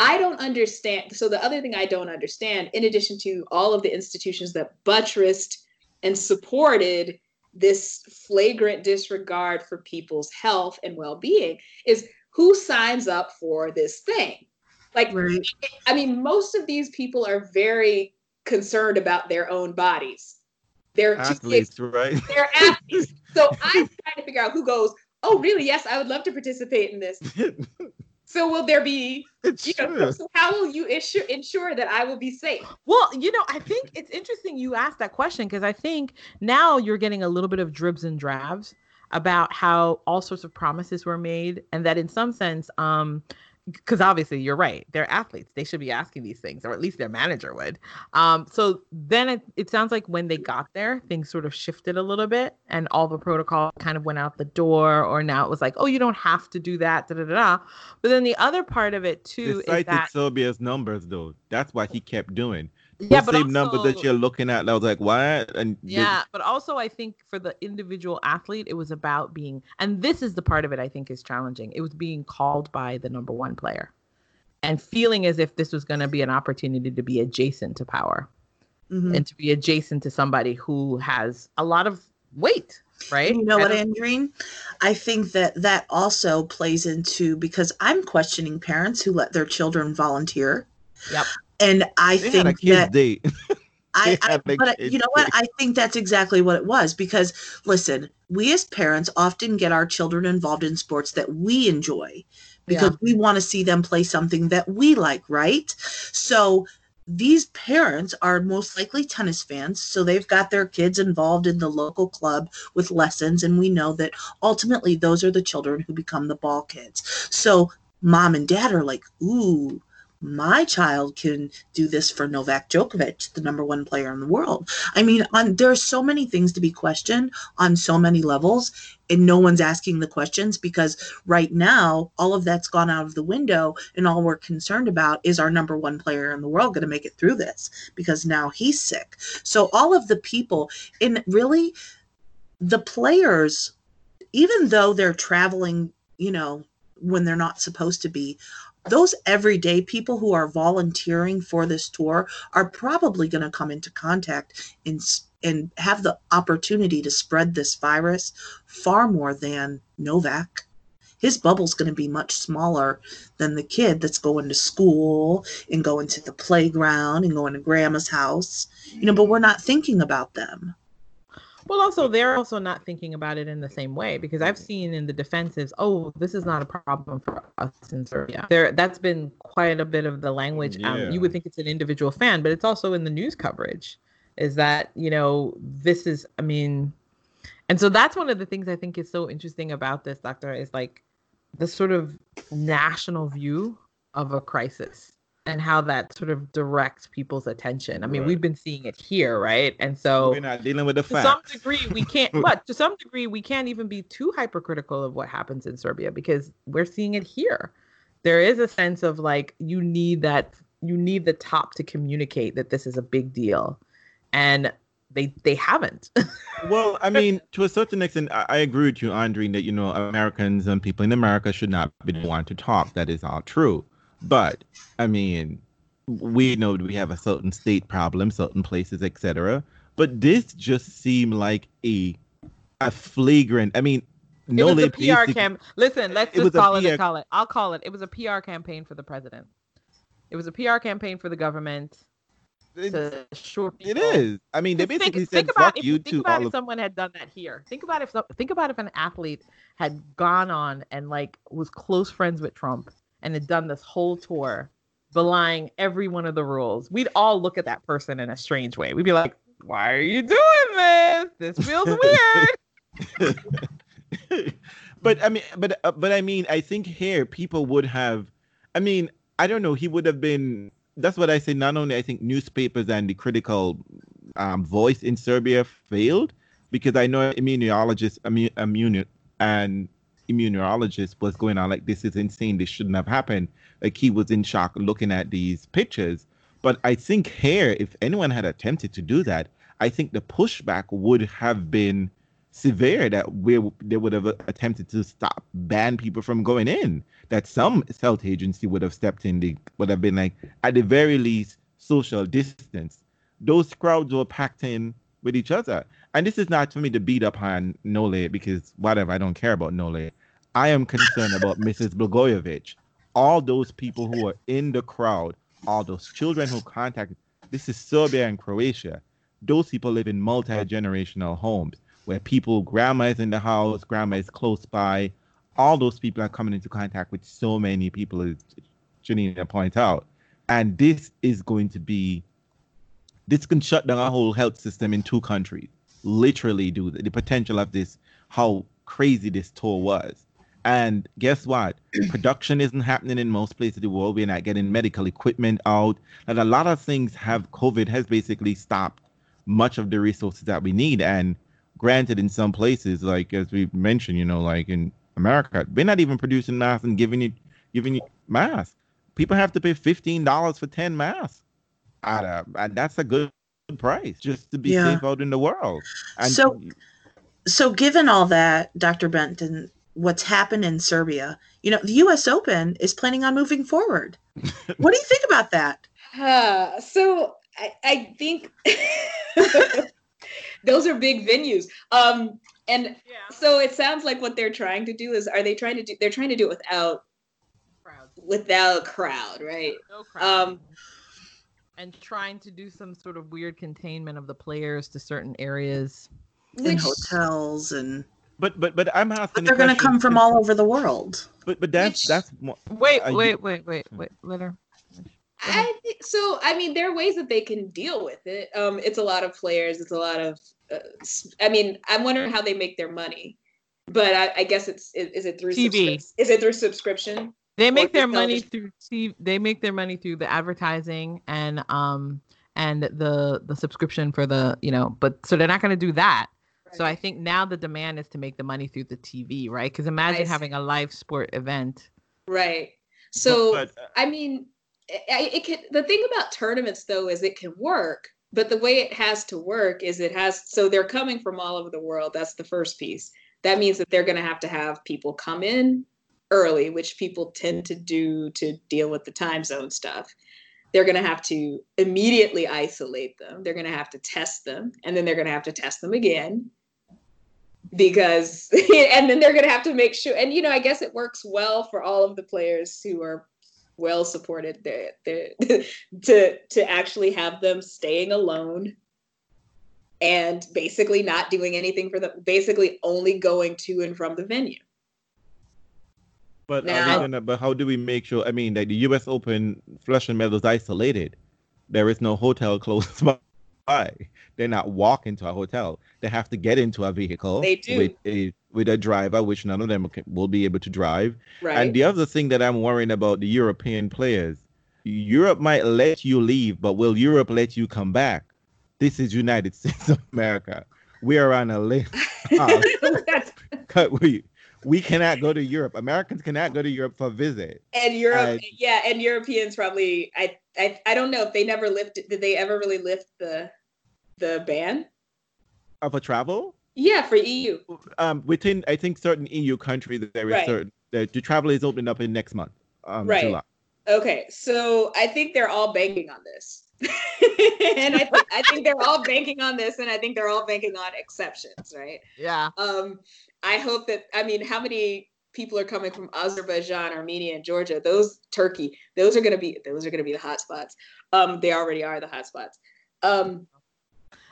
I don't understand. So, the other thing I don't understand, in addition to all of the institutions that buttressed and supported this flagrant disregard for people's health and well being, is who signs up for this thing? Like, right. I mean, most of these people are very concerned about their own bodies. They're athletes, right? [laughs] They're athletes. so I'm [laughs] trying to figure out who goes, oh, really? Yes, I would love to participate in this. [laughs] So will there be? It's you know, so how will you ensure ensure that I will be safe? Well, you know, I think it's interesting you asked that question because I think now you're getting a little bit of dribs and drabs about how all sorts of promises were made, and that in some sense, um, because obviously you're right they're athletes they should be asking these things or at least their manager would um, so then it, it sounds like when they got there things sort of shifted a little bit and all the protocol kind of went out the door or now it was like oh you don't have to do that da, da, da, da. but then the other part of it too is that Serbia's numbers though that's what he kept doing yeah, but same also, number that you're looking at. I was like, what? And yeah, but also I think for the individual athlete, it was about being, and this is the part of it I think is challenging. It was being called by the number one player. and feeling as if this was going to be an opportunity to be adjacent to power Mhm. and to be adjacent to somebody who has a lot of weight, right? You know what, And- Andreen? I think that that also plays into because I'm questioning parents who let their children volunteer. Yep. And I They had a think kids that date. [laughs] I, I but you know what? day. I think that's exactly what it was because listen, we as parents often get our children involved in sports that we enjoy because we want to see them play something that we like, right? So these parents are most likely tennis fans, so they've got their kids involved in the local club with lessons, and we know that ultimately those are the children who become the ball kids. So mom and dad are like, ooh, my child can do this for Novak Djokovic, the number one player in the world. I mean, on there's so many things to be questioned on so many levels, and no one's asking the questions because right now all of that's gone out of the window, and all we're concerned about is our number one player in the world going to make it through this because now he's sick. So all of the people, and really, the players, even though they're traveling, you know, when they're not supposed to be, those everyday people who are volunteering for this tour are probably going to come into contact and and have the opportunity to spread this virus far more than Novak. His bubble's going to be much smaller than the kid that's going to school and going to the playground and going to grandma's house. You know, but we're not thinking about them. Well, also they're also not thinking about it in the same way because I've seen in the defenses, oh, this is not a problem for us in Serbia. There, that's been quite a bit of the language. Um, you would think it's an individual fan, but it's also in the news coverage. Is that you know this is, I mean, and so that's one of the things I think is so interesting about this, Doctor, is like the sort of national view of a crisis and how that sort of directs people's attention. I mean, Right. we've been seeing it here, right? And so We're not dealing with the to some degree we [laughs] can't but to some degree we can't even be too hypercritical of what happens in serbia because we're seeing it here there is a sense of like you need that you need the top to communicate that this is a big deal and they they haven't [laughs] Well, I mean, to a certain extent, I, I agree with you, Andre, that you know Americans and people in America should not be the one to talk. That is all true. But I mean, we know we have a certain state problem, certain places, etc. But this just seemed like a a flagrant. I mean, no, it was a pr cam listen let's just call it PR call it i'll call it it was a pr campaign for the president it was a pr campaign for the government it- to assure people is. I mean, they basically think, said, about "Fuck if, you" think about if of. someone had done that here. Think about if think about if an athlete had gone on and like was close friends with Trump and had done this whole tour, belying every one of the rules. We'd all look at that person in a strange way. We'd be like, "Why are you doing this? This feels [laughs] weird." [laughs] but I mean, but uh, but I mean, I think here people would have. I mean, I don't know. He would have been. That's what I say. Not only I think newspapers and the critical um, voice in Serbia failed because I know immunologists, immune, immune and immunologist was going on like this is insane. This shouldn't have happened. Like he was in shock looking at these pictures. But I think here, if anyone had attempted to do that, I think the pushback would have been severe that we they would have attempted to stop ban people from going in that some health agency would have stepped in they would have been like at the very least social distance those crowds were packed in with each other and this is not for me to beat up on Nole because whatever I don't care about Nole I am concerned about [laughs] Mrs. Blagojevich all those people who are in the crowd all those children who contacted this is Serbia and Croatia those people live in multi-generational homes where people, grandma is in the house, grandma is close by. All those people are coming into contact with so many people, as Janina points out. And this is going to be, this can shut down our whole health system in two countries. Literally, do the, the potential of this, how crazy this tour was. And guess what? [clears throat] Production isn't happening in most places of the world. We're not getting medical equipment out. And a lot of things have COVID has basically stopped much of the resources that we need. And granted, in some places, like as we mentioned, you know, like in America, they're not even producing masks and giving you giving you masks. People have to pay fifteen dollars for ten masks. Uh, and that's a good price just to be Yeah. safe out in the world. And So- So, given all that, Dr. Benton, what's happened in Serbia, you know, the U.S. Open is planning on moving forward. [laughs] what do you think about that? Uh, so I, I think [laughs] those are big venues. Um, and Yeah. so it sounds like what they're trying to do is are they trying to do they're trying to do it without without a crowd, right? No crowd. Um, and trying to do some sort of weird containment of the players to certain areas. In hotels and But but but I'm asking. but they're going to come from all over the world. But but that's Which- that's more. Wait, Are you- wait, wait, wait, wait. Let her. I think so. I mean, there are ways that they can deal with it. Um, it's a lot of players. It's a lot of. Uh, s- I mean, I'm wondering how they make their money, but I, I guess it's is, is it through TV. subscrip- Is it through subscription? They make just their money television. through TV. They make their money through the advertising and um and the the subscription for the you know. But so they're not going to do that. So I think now the demand is to make the money through the TV, right? Because imagine having a live sport event. right. So but, uh, I mean, it, it can. The thing about tournaments, though, is it can work, but the way it has to work is it has. So they're coming from all over the world. That's the first piece. That means that they're going to have to have people come in early, which people tend to do to deal with the time zone stuff. They're going to have to immediately isolate them. They're going to have to test them, and then they're going to have to test them again because [laughs] and then they're going to have to make sure and you know i guess it works well for all of the players who are well supported they they [laughs] to to actually have them staying alone and basically not doing anything for them basically only going to and from the venue But Now- but how do we make sure? I mean, that the U.S. Open Flushing Meadows isolated. There is no hotel [laughs] close by. They're not walking to a hotel. They have to get into a vehicle. They do. with a with a driver, which none of them will be able to drive. right And the other thing that I'm worrying about the European players, Europe might let you leave, but will Europe let you come back? This is United [laughs] States of America. We are on a list. [laughs] We we cannot go to Europe. Americans cannot go to Europe for a visit. and europe I- yeah and europeans probably I, I i don't know if they never lifted did they ever really lift the the ban Of a travel, yeah for eu um, within I think certain EU countries there is Right. certain that the travel is opening up in next month, um, Right. July. Okay, so I think they're all banking on this. [laughs] and I, th- I think they're all banking on this, and I think they're all banking on exceptions, right? Yeah. Um, I hope that, I mean, how many people are coming from Azerbaijan, Armenia, and Georgia? Those, Turkey, those are going to be, those are going to be the hot spots. Um, they already are the hot spots. Um,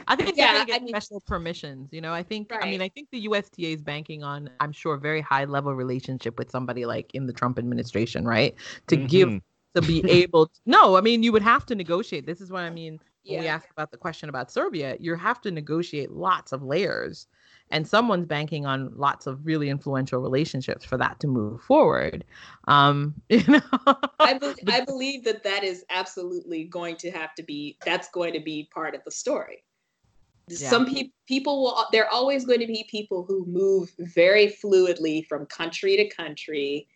I think Yeah, they're gonna get I mean- special permissions. You know, I think. I mean, I think the USTA is banking on, I'm sure, very high level relationship with somebody like in the Trump administration, right? To give Mhm. to be able. To, no, I mean, you would have to negotiate. This is what I mean when we yeah. ask about the question about Serbia. You have to negotiate lots of layers, and someone's banking on lots of really influential relationships for that to move forward. Um, [laughs] you know. I, be- I believe that that is absolutely going to have to be that's going to be part of the story Yeah. some people people will there are always going to be people who move very fluidly from country to country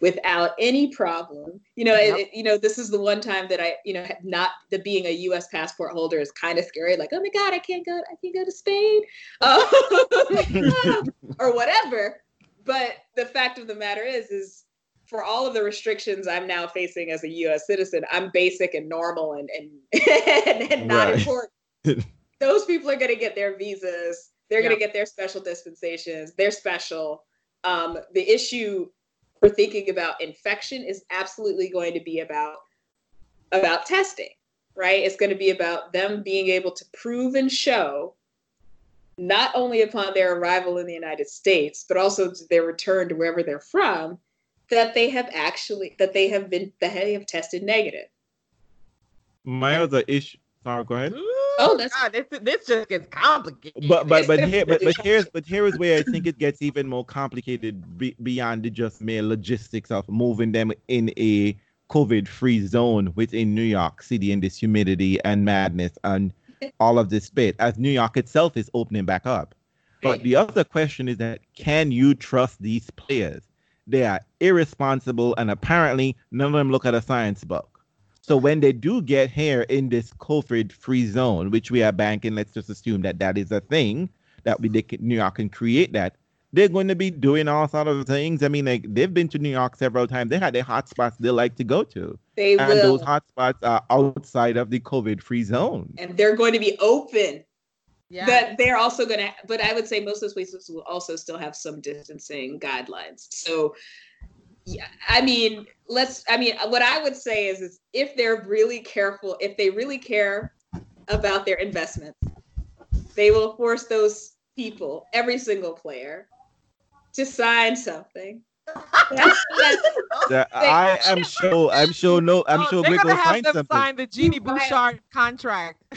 without any problem. You know Yep. it- you know this is the one time that i you know not the being a us passport holder is kind of scary like oh my god i can't go i can't go to spain. [laughs] Um, [laughs] or whatever. But the fact of the matter is is for all of the restrictions i'm now facing as a us citizen i'm basic and normal and and, [laughs] and, and not Right. important. Those people are going to get their visas. They're going to get their special dispensations. They're special. Um, the issue for thinking about infection is absolutely going to be about about testing right it's going to be about them being able to prove and show not only upon their arrival in the united states but also to their return to wherever they're from that they have actually that they have been that they have tested negative My other issue. Sorry, go ahead. Oh, oh, that's- God, this this just gets complicated. But but but here but, but [laughs] here's but here is where I think it gets even more complicated be, beyond the just mere logistics of moving them in a COVID-free zone within New York City in this humidity and madness and [laughs] all of this bit as New York itself is opening back up. But the other question is that can you trust these players? They are irresponsible and apparently none of them look at a science book. So when they do get here in this COVID-free zone, which we are banking, let's just assume that that is a thing that we they can, New York can create that. they're going to be doing all sort of things. I mean, like they've been to New York several times. They had their hotspots they like to go to, They and will. those hotspots are outside of the COVID-free zone. and they're going to be open. Yeah. But they're also going to, but I would say most of those places will also still have some distancing guidelines. So, yeah, I mean, let's, I mean, what I would say is, is if they're really careful, if they really care about their investments, they will force those people, every single player, to sign something. That's, that's, That- I am sure. I'm sure. No, I'm Oh, sure they're Blake gonna will have find them something. sign the Genie Right. Bouchard contract. [laughs]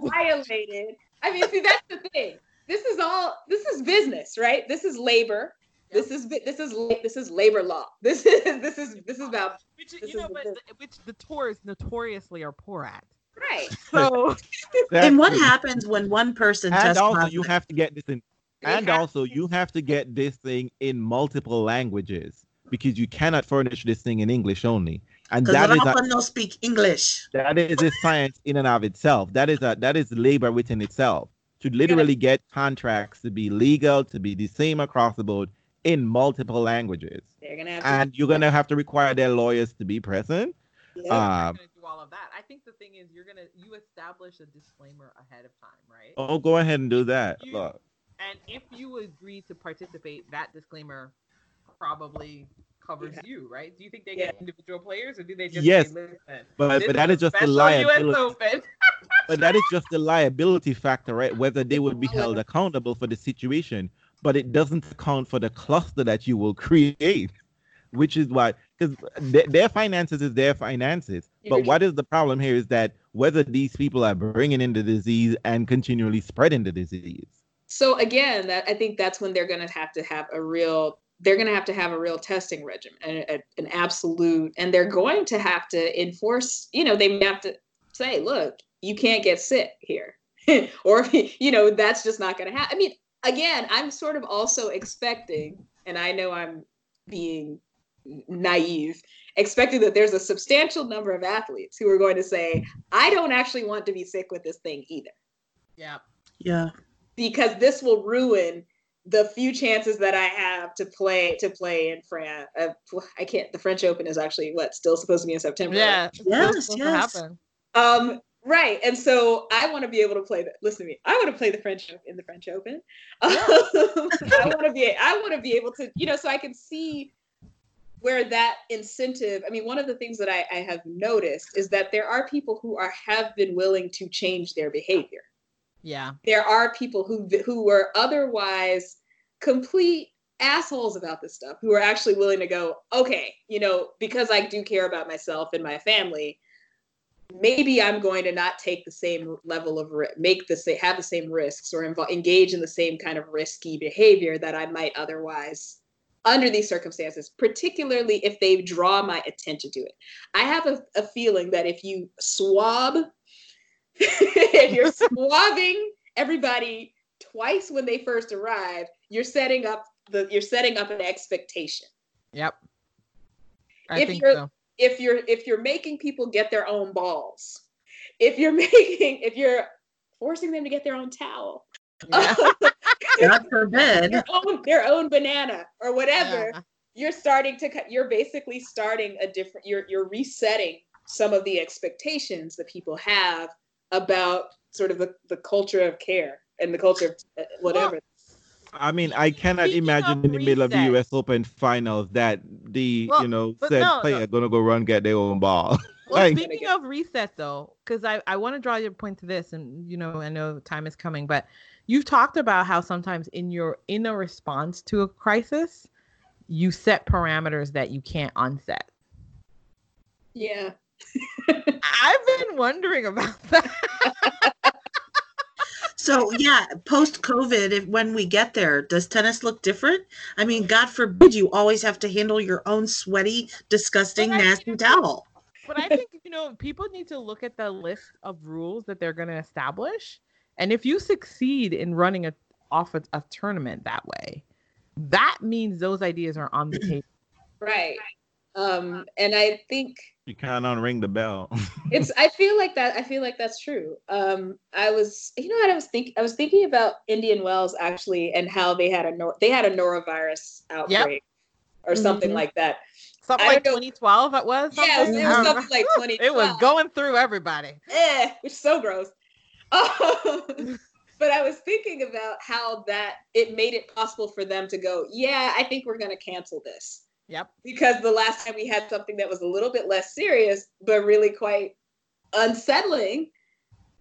violated. I mean, see, that's the thing. This is all. This is business, right? This is labor. This is this is this is labor law. [laughs] This is this is this is about which you know, the but the- which the tours notoriously are poor at. right. [laughs] So and what happens when one person And tests also, positive? you have to get this in. And have also, you have to get this thing in multiple languages because you cannot furnish this thing in English only. And because that is a, often they'll speak English. that is a science in and of itself. That is a that is labor within itself. To literally get contracts to be legal, to be the same across the board in multiple languages. They're gonna have to. And you're gonna have to require their lawyers to be present. yeah. Um, gonna do all of that. I think the thing is you're gonna you establish a disclaimer ahead of time, right? oh, go ahead and do that. You- Look. And if you agree to participate, that disclaimer probably covers Yeah. you, right? Do you think they Yeah. get individual players, or do they just Yes, say, But but that a is just the liability. [laughs] But that is just the liability factor, right? Whether they would be held accountable for the situation, but it doesn't account for the cluster that you will create, which is why, because their, their finances is their finances. But what is the problem here is that whether these people are bringing in the disease and continually spreading the disease. So again, that I think that's when they're gonna have to have a real. They're gonna have to have a real testing regimen, an, an absolute, and they're going to have to enforce. You know, they may have to say, "Look, you can't get sick here," [laughs] or [laughs] you know, that's just not gonna happen. I mean, again, I'm sort of also expecting, and I know I'm being naive, expecting that there's a substantial number of athletes who are going to say, "I don't actually want to be sick with this thing either." Yeah. Yeah. because this will ruin the few chances that I have to play to play in France. Uh, I can't. The French Open is actually what still supposed to be in September. right? Yeah. it's still Yes, yes. Happen. Um. Right. And so I want to be able to play. The, listen to me. I want to play the French Open in the French Open. [laughs] Um, I want to be. I want to be able to. You know, so I can see where that incentive. I mean, one of the things that I, I have noticed is that there are people who are have been willing to change their behavior Yeah. there are people who who were otherwise complete assholes about this stuff who are actually willing to go okay you know because i do care about myself and my family maybe i'm going to not take the same level of make the same have the same risks or invo- engage in the same kind of risky behavior that i might otherwise under these circumstances particularly if they draw my attention to it i have a, a feeling that if you swab [laughs] if you're swabbing everybody twice when they first arrive, you're setting up the you're setting up an expectation. Yep. I If think you're- so. If you're if you're making people get their own balls, if you're [laughs] making if you're forcing them to get their own towel, Yeah. [laughs] God forbid. their own their own banana or whatever, Yeah. you're starting to cut you're basically starting a different you're you're resetting some of the expectations that people have about sort of the, the culture of care and the culture of uh, whatever I mean, I cannot Speaking imagine in the middle of the U.S. Open finals that the Well, you know said no, no. player gonna go run get their own ball. [laughs] Well, Like- speaking of reset, though, because I, I want to draw your point to this, and you know, I know time is coming, but you've talked about how sometimes in your in a response to a crisis, you set parameters that you can't unset. yeah [laughs] I've been wondering about that. [laughs] So yeah, post COVID, if when we get there, does tennis look different? I mean, God forbid you always have to handle your own sweaty, disgusting, But nasty think- towel. but I think you know people need to look at the list of rules that they're going to establish, and if you succeed in running a off a, a tournament that way, that means those ideas are on the table. right um and i think You can't unring the bell. [laughs] it's I feel like that I feel like that's true. Um I was you know what I was thinking I was thinking about Indian Wells actually and how they had a nor- they had a norovirus outbreak or something Mhm. like that. Something like 2012 it was. Yeah, it was, something? [laughs] it was something like know. 20. It was going through everybody. eh, which is so gross. Um, [laughs] but I was thinking about how that it made it possible for them to go, yeah, I think we're going to cancel this Yep. because the last time we had something that was a little bit less serious but really quite unsettling,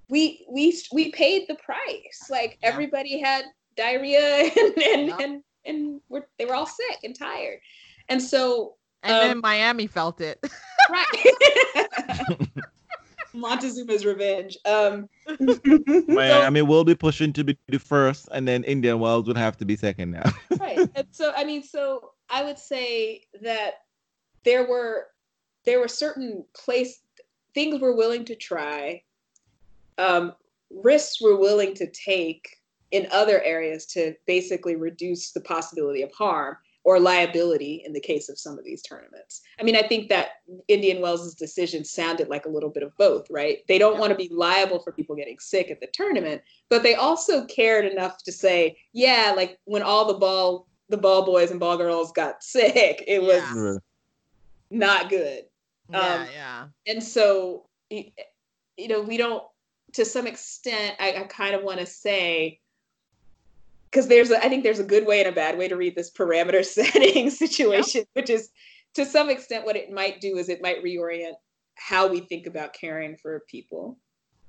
we we we paid the price. Like Yeah. everybody had diarrhea [laughs] and and Yeah. and, and we're, they were all sick and tired, and so And Um, then Miami felt it. right. [laughs] [laughs] Montezuma's revenge. Um, Miami will be pushing to be the first, and then Indian Wells would have to be second now. right and so i mean so i would say that there were there were certain place things we're willing to try um, risks we're willing to take in other areas to basically reduce the possibility of harm or liability in the case of some of these tournaments. I mean, I think that Indian Wells' decision sounded like a little bit of both, right? They don't want to be liable for people getting sick at the tournament, but they also cared enough to say, yeah, like when all the ball the ball boys and ball girls got sick, it was Yeah. not good. yeah, Um, yeah. And so, you know, we don't, to some extent, I, I kind of want to say, because there's, a, I think there's a good way and a bad way to read this parameter [laughs] setting situation, which is to some extent what it might do is it might reorient how we think about caring for people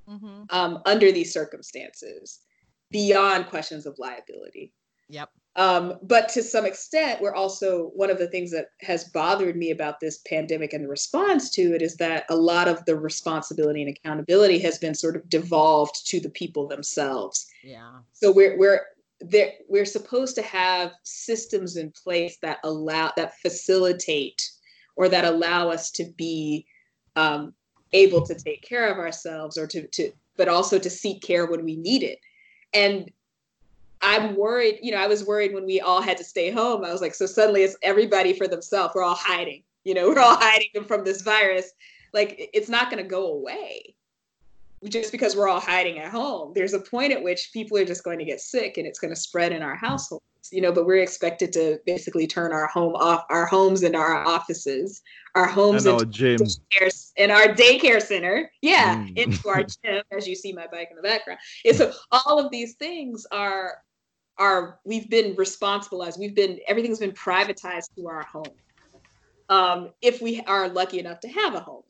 mm-hmm. um, under these circumstances beyond questions of liability. Yep. Um, but to some extent, we're also one of the things that has bothered me about this pandemic and the response to it is that a lot of the responsibility and accountability has been sort of devolved to the people themselves. Yeah. So we're we're there we're supposed to have systems in place that allow that facilitate or that allow us to be um, able to take care of ourselves or to to but also to seek care when we need it. And I'm worried, you know, I was worried when we all had to stay home. I was like, so suddenly it's everybody for themselves. We're all hiding, you know, [laughs] we're all hiding from this virus. Like it's not going to go away just because we're all hiding at home. There's a point at which people are just going to get sick and it's going to spread in our households, you know, but we're expected to basically turn our home off, our homes into our offices, our homes and our into gym. daycare, in our daycare center. Yeah, Mm. into our gym, as you see my bike in the background. And so all of these things are we've been responsible as we've been everything's been privatized to our home. Um, if we are lucky enough to have a home.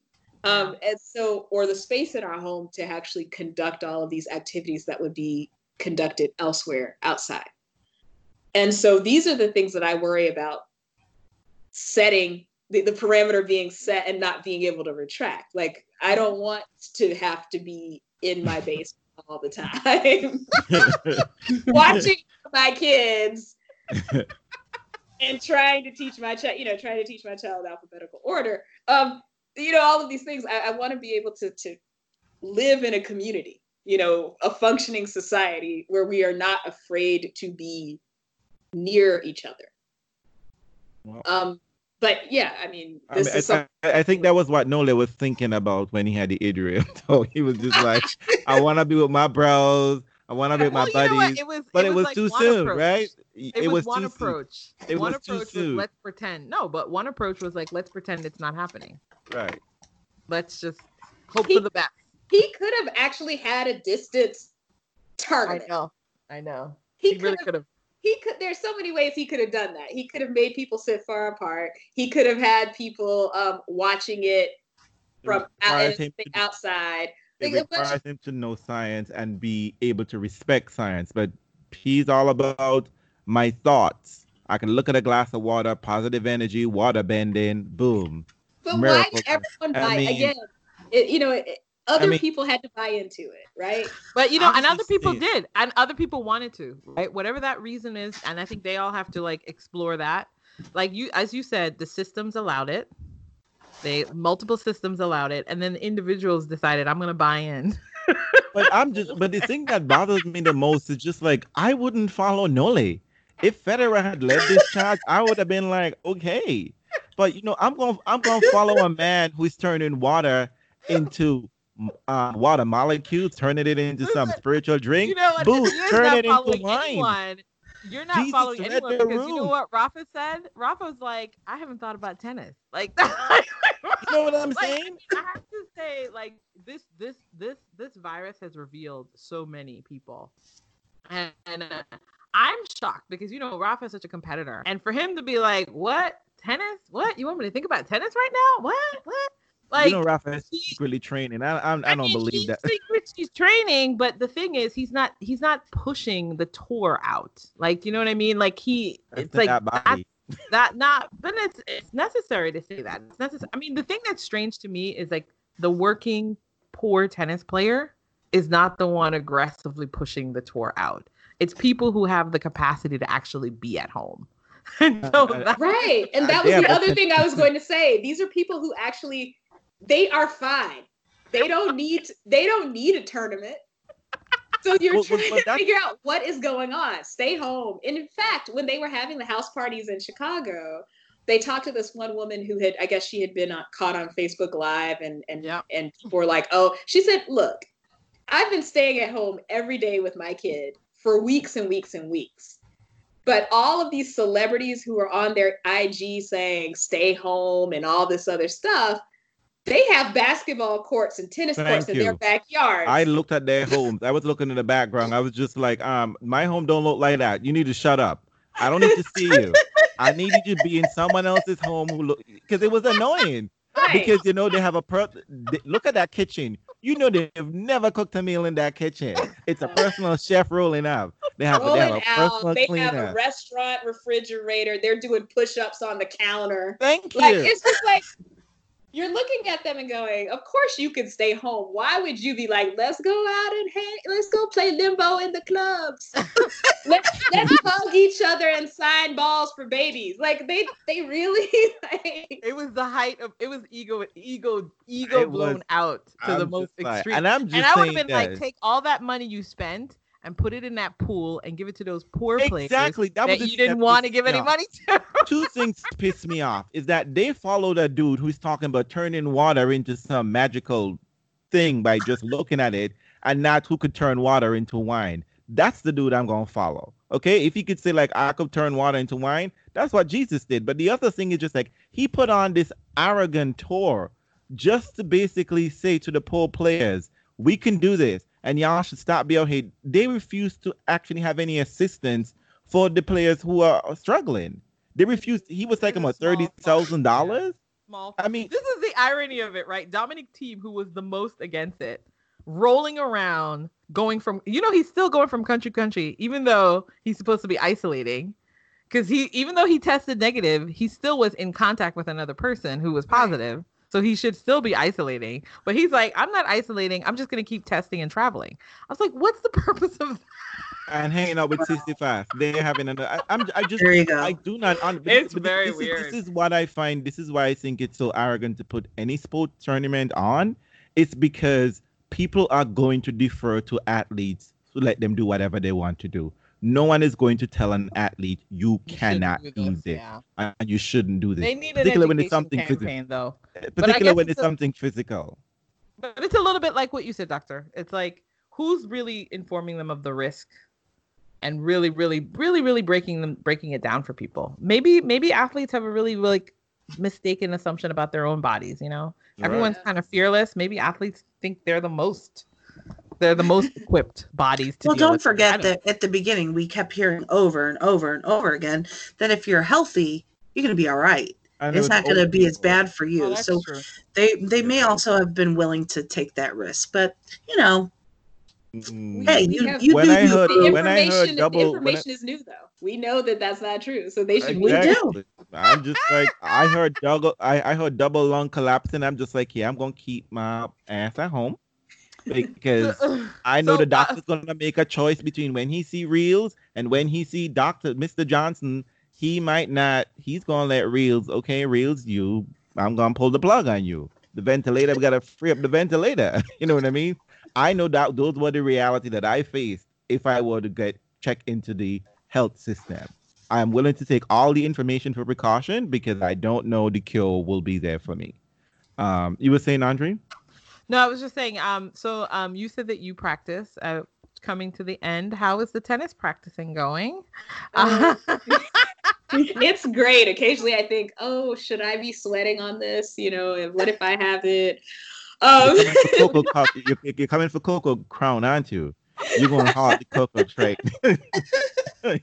Um, and so, or the space in our home to actually conduct all of these activities that would be conducted elsewhere outside. And so these are the things that I worry about setting the, the parameter being set and not being able to retract. Like I don't want to have to be in my basement all the time [laughs] watching my kids [laughs] and trying to teach my child, you know, trying to teach my child alphabetical order. Um, you know, all of these things. I, I want to be able to to live in a community, you know, a functioning society where we are not afraid to be near each other. Well, Um, but yeah, I mean, I, mean, is I, something. I- I think that was what Nole was thinking about when he had the Adria. [laughs] So he was just like, [laughs] I want to be with my bros. I want to be with my well, you buddies. It was, but it, was like too soon, approach. right? It, was, one too soon. approach. It one was too approach was soon. let's pretend. No, but one approach was like let's pretend it's not happening. Right. Let's just hope He- for the best. He could have actually had a distance I know. I know. He, He, really could have. He could there's so many ways he could have done that he could have made people sit far apart he could have had people um watching it from out, requires him anything to- outside It Like, bunch requires him to know science and be able to respect science. But he's all about my thoughts. I can look at a glass of water, positive energy, water bending, boom. but Miracle. why did everyone I buy mean- again it, you know it, other mean- people had to buy into it right But you know, I'm and other people did, and other people wanted to, right? Whatever that reason is, and I think they all have to like explore that. Like you, as you said, the systems allowed it. They multiple systems allowed it, and then the individuals decided, I'm gonna buy in. [laughs] But I'm just but the thing that bothers me the most is just like I wouldn't follow Nole. If Federer had led this charge, I would have been like, okay. But you know, I'm going I'm going to follow a man who's turning water into uh, water molecule, turning it into some spiritual drink. You know what? You're turn not it into following wine. anyone. You're not Jesus following anyone because you know what Rafa said? Rafa's like, I haven't thought about tennis. [laughs] Like, You know what I'm Like, I saying? mean, I have to say, like this, this, this, this virus has revealed so many people, and, and uh, I'm shocked because you know Rafa is such a competitor, and for him to be like, "What tennis? What you want me to think about tennis right now? What? What?" Like, you know, Rafa is he- secretly training. I, I, I don't mean, believe he's that. [laughs] secret- he's training, but the thing is, he's not. He's not pushing the tour out. Like, you know what I mean? Like he, That's it's like that that, body. that not. But it's it's necessary to say that. It's necessary. I mean, the thing that's strange to me is like the working poor tennis player is not the one aggressively pushing the tour out. It's people who have the capacity to actually be at home. [laughs] So Uh, that- Right. And that was yeah, the other thing I was going to say. These are people who actually they are fine. They don't need they don't need a tournament. So you're Well, well, trying but to figure out what is going on. Stay home. And in fact, when they were having the house parties in Chicago, they talked to this one woman who had, I guess she had been on, caught on Facebook Live, and and Yep. and people were like, "Oh," she said, "Look, I've been staying at home every day with my kid for weeks and weeks and weeks." But all of these celebrities who are on their IG saying stay home and all this other stuff, they have basketball courts and tennis courts Thank in their backyard. I looked at their homes. I was looking in the background. I was just like, um, my home don't look like that. You need to shut up. I don't need to see you. I need you to be in someone else's home who look because it was annoying. Right. Because you know they have a per they- look at that kitchen. You know they've never cooked a meal in that kitchen. It's a personal chef rolling up. They have, they have a out. personal They cleaner. have a restaurant refrigerator. They're doing push-ups on the counter. Thank you. Like it's just like you're looking at them and going, "Of course you can stay home. Why would you be like, let's go out and hang, let's go play limbo in the clubs. [laughs] let's let's hug each other and sign balls for babies." Like they they really [laughs] like it was the height of it was ego ego ego It was- blown out to the I'm most just like- extreme and I'm just and i would have saying been like take all that money you spent and put it in that pool and give it to those poor players Exactly. That, that, was you didn't want to give any off. money to two things piss me off is that they followed a dude who's talking about turning water into some magical thing by just looking at it and not who could turn water into wine. That's the dude I'm gonna follow. Okay, if he could say like I could turn water into wine, that's what Jesus did. But the other thing is just like he put on this arrogant tour just to basically say to the poor players, we can do this, and y'all should stop being here. They refuse to actually have any assistance for the players who are struggling. They refused. He was taking It's about a thirty thousand dollars. small I mean, this is the irony of it right dominic thiem who was the most against it rolling around going from you know he's still going from country to country even though he's supposed to be isolating because he even though he tested negative he still was in contact with another person who was positive so he should still be isolating but he's like i'm not isolating i'm just going to keep testing and traveling i was like what's the [laughs] purpose of and hanging out with sixty five. They're having another. I, I'm. I just. There you go. I do not. Un- It's but very this weird. Is, this is what I find. This is why I think it's so arrogant to put any sport tournament on. It's because people are going to defer to athletes to let them do whatever they want to do. No one is going to tell an athlete you You cannot do do this, this yeah. and you shouldn't do this. they need particularly when it's something physical. though Particularly when it's it's a- something physical. But it's a little bit like what you said, Doctor. It's like who's really informing them of the risk and really, really, really, really breaking them breaking it down for people. Maybe maybe athletes have a really like mistaken assumption about their own bodies, you know? Everyone's kind of fearless. Maybe athletes think they're the most they're the most equipped bodies to well, deal don't with forget that at the beginning we kept hearing over and over and over again that if you're healthy, you're going to be all right. And It's not going to be as bad for Oh, you. that's so true. they they may also have been willing to take that risk, but you know, Mm. hey, you, have- you When do I heard- the when I heard information, double- the when I- information is new though. We know that that's not true. So they should We do. I'm just like I heard double I, I heard double lung collapsing. I'm just like, yeah, I'm gonna keep my ass at home because [laughs] I know So, the uh, doctor's gonna make a choice between when he see reels and when he see Doctor Mr. Johnson. He might not. He's gonna let reels. Okay, reels. You. I'm gonna pull the plug on you. The ventilator. We gotta free up the ventilator. [laughs] you know what I mean? I know that those were the reality that I faced if I were to get checked into the health system. I'm willing to take all the information for precaution because I don't know the cure will be there for me. Um, you were saying, Andre? No, I was just saying. Um, so um, you said that you practice. Uh, coming to the end. How is the tennis practicing going? Uh, [laughs] it's great. Occasionally, I think, oh, should I be sweating on this? You know, what if I have it? Um, you're, coming [laughs] Coco, you're, you're, coming for Coco Crown, aren't you? You're going hard to Coco straight. [laughs]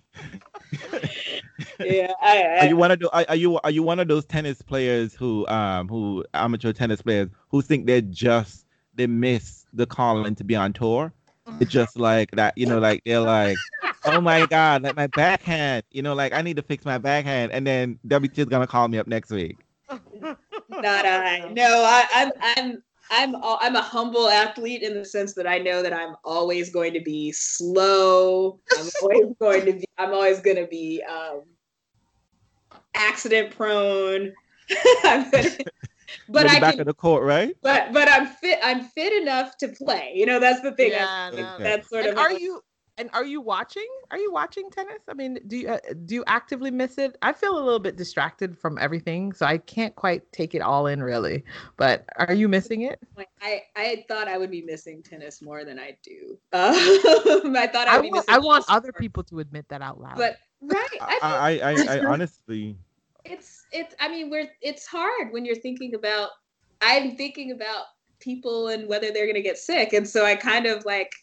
[laughs] yeah, I, I, are you one of the, are, you are you one of those tennis players who um who amateur tennis players who think they're just they miss the calling to be on tour? It's just like that, you know, like they're like, oh my god, like my backhand, you know, like I need to fix my backhand, and then WT is gonna call me up next week. Not I. No, I, I'm I'm I'm I'm a humble athlete in the sense that I know that I'm always going to be slow. I'm [laughs] always going to be. I'm always going to be um, accident prone. [laughs] [laughs] but I back can, of the court, right? But but I'm fit. I'm fit enough to play. You know, that's the thing. Yeah, no. that's sort and of. Are you and are you watching? Are you watching tennis? I mean, do you uh, do you actively miss it? I feel a little bit distracted from everything, so I can't quite take it all in really. But are you missing it? I I thought I would be missing tennis more than I do. [laughs] Um, I thought I'd I, want, I want other people to admit that out loud. But right, I I, I, I [laughs] honestly. It's it's. I mean, we're it's hard when you're thinking about. I'm thinking about people and whether they're gonna get sick, and so I kind of like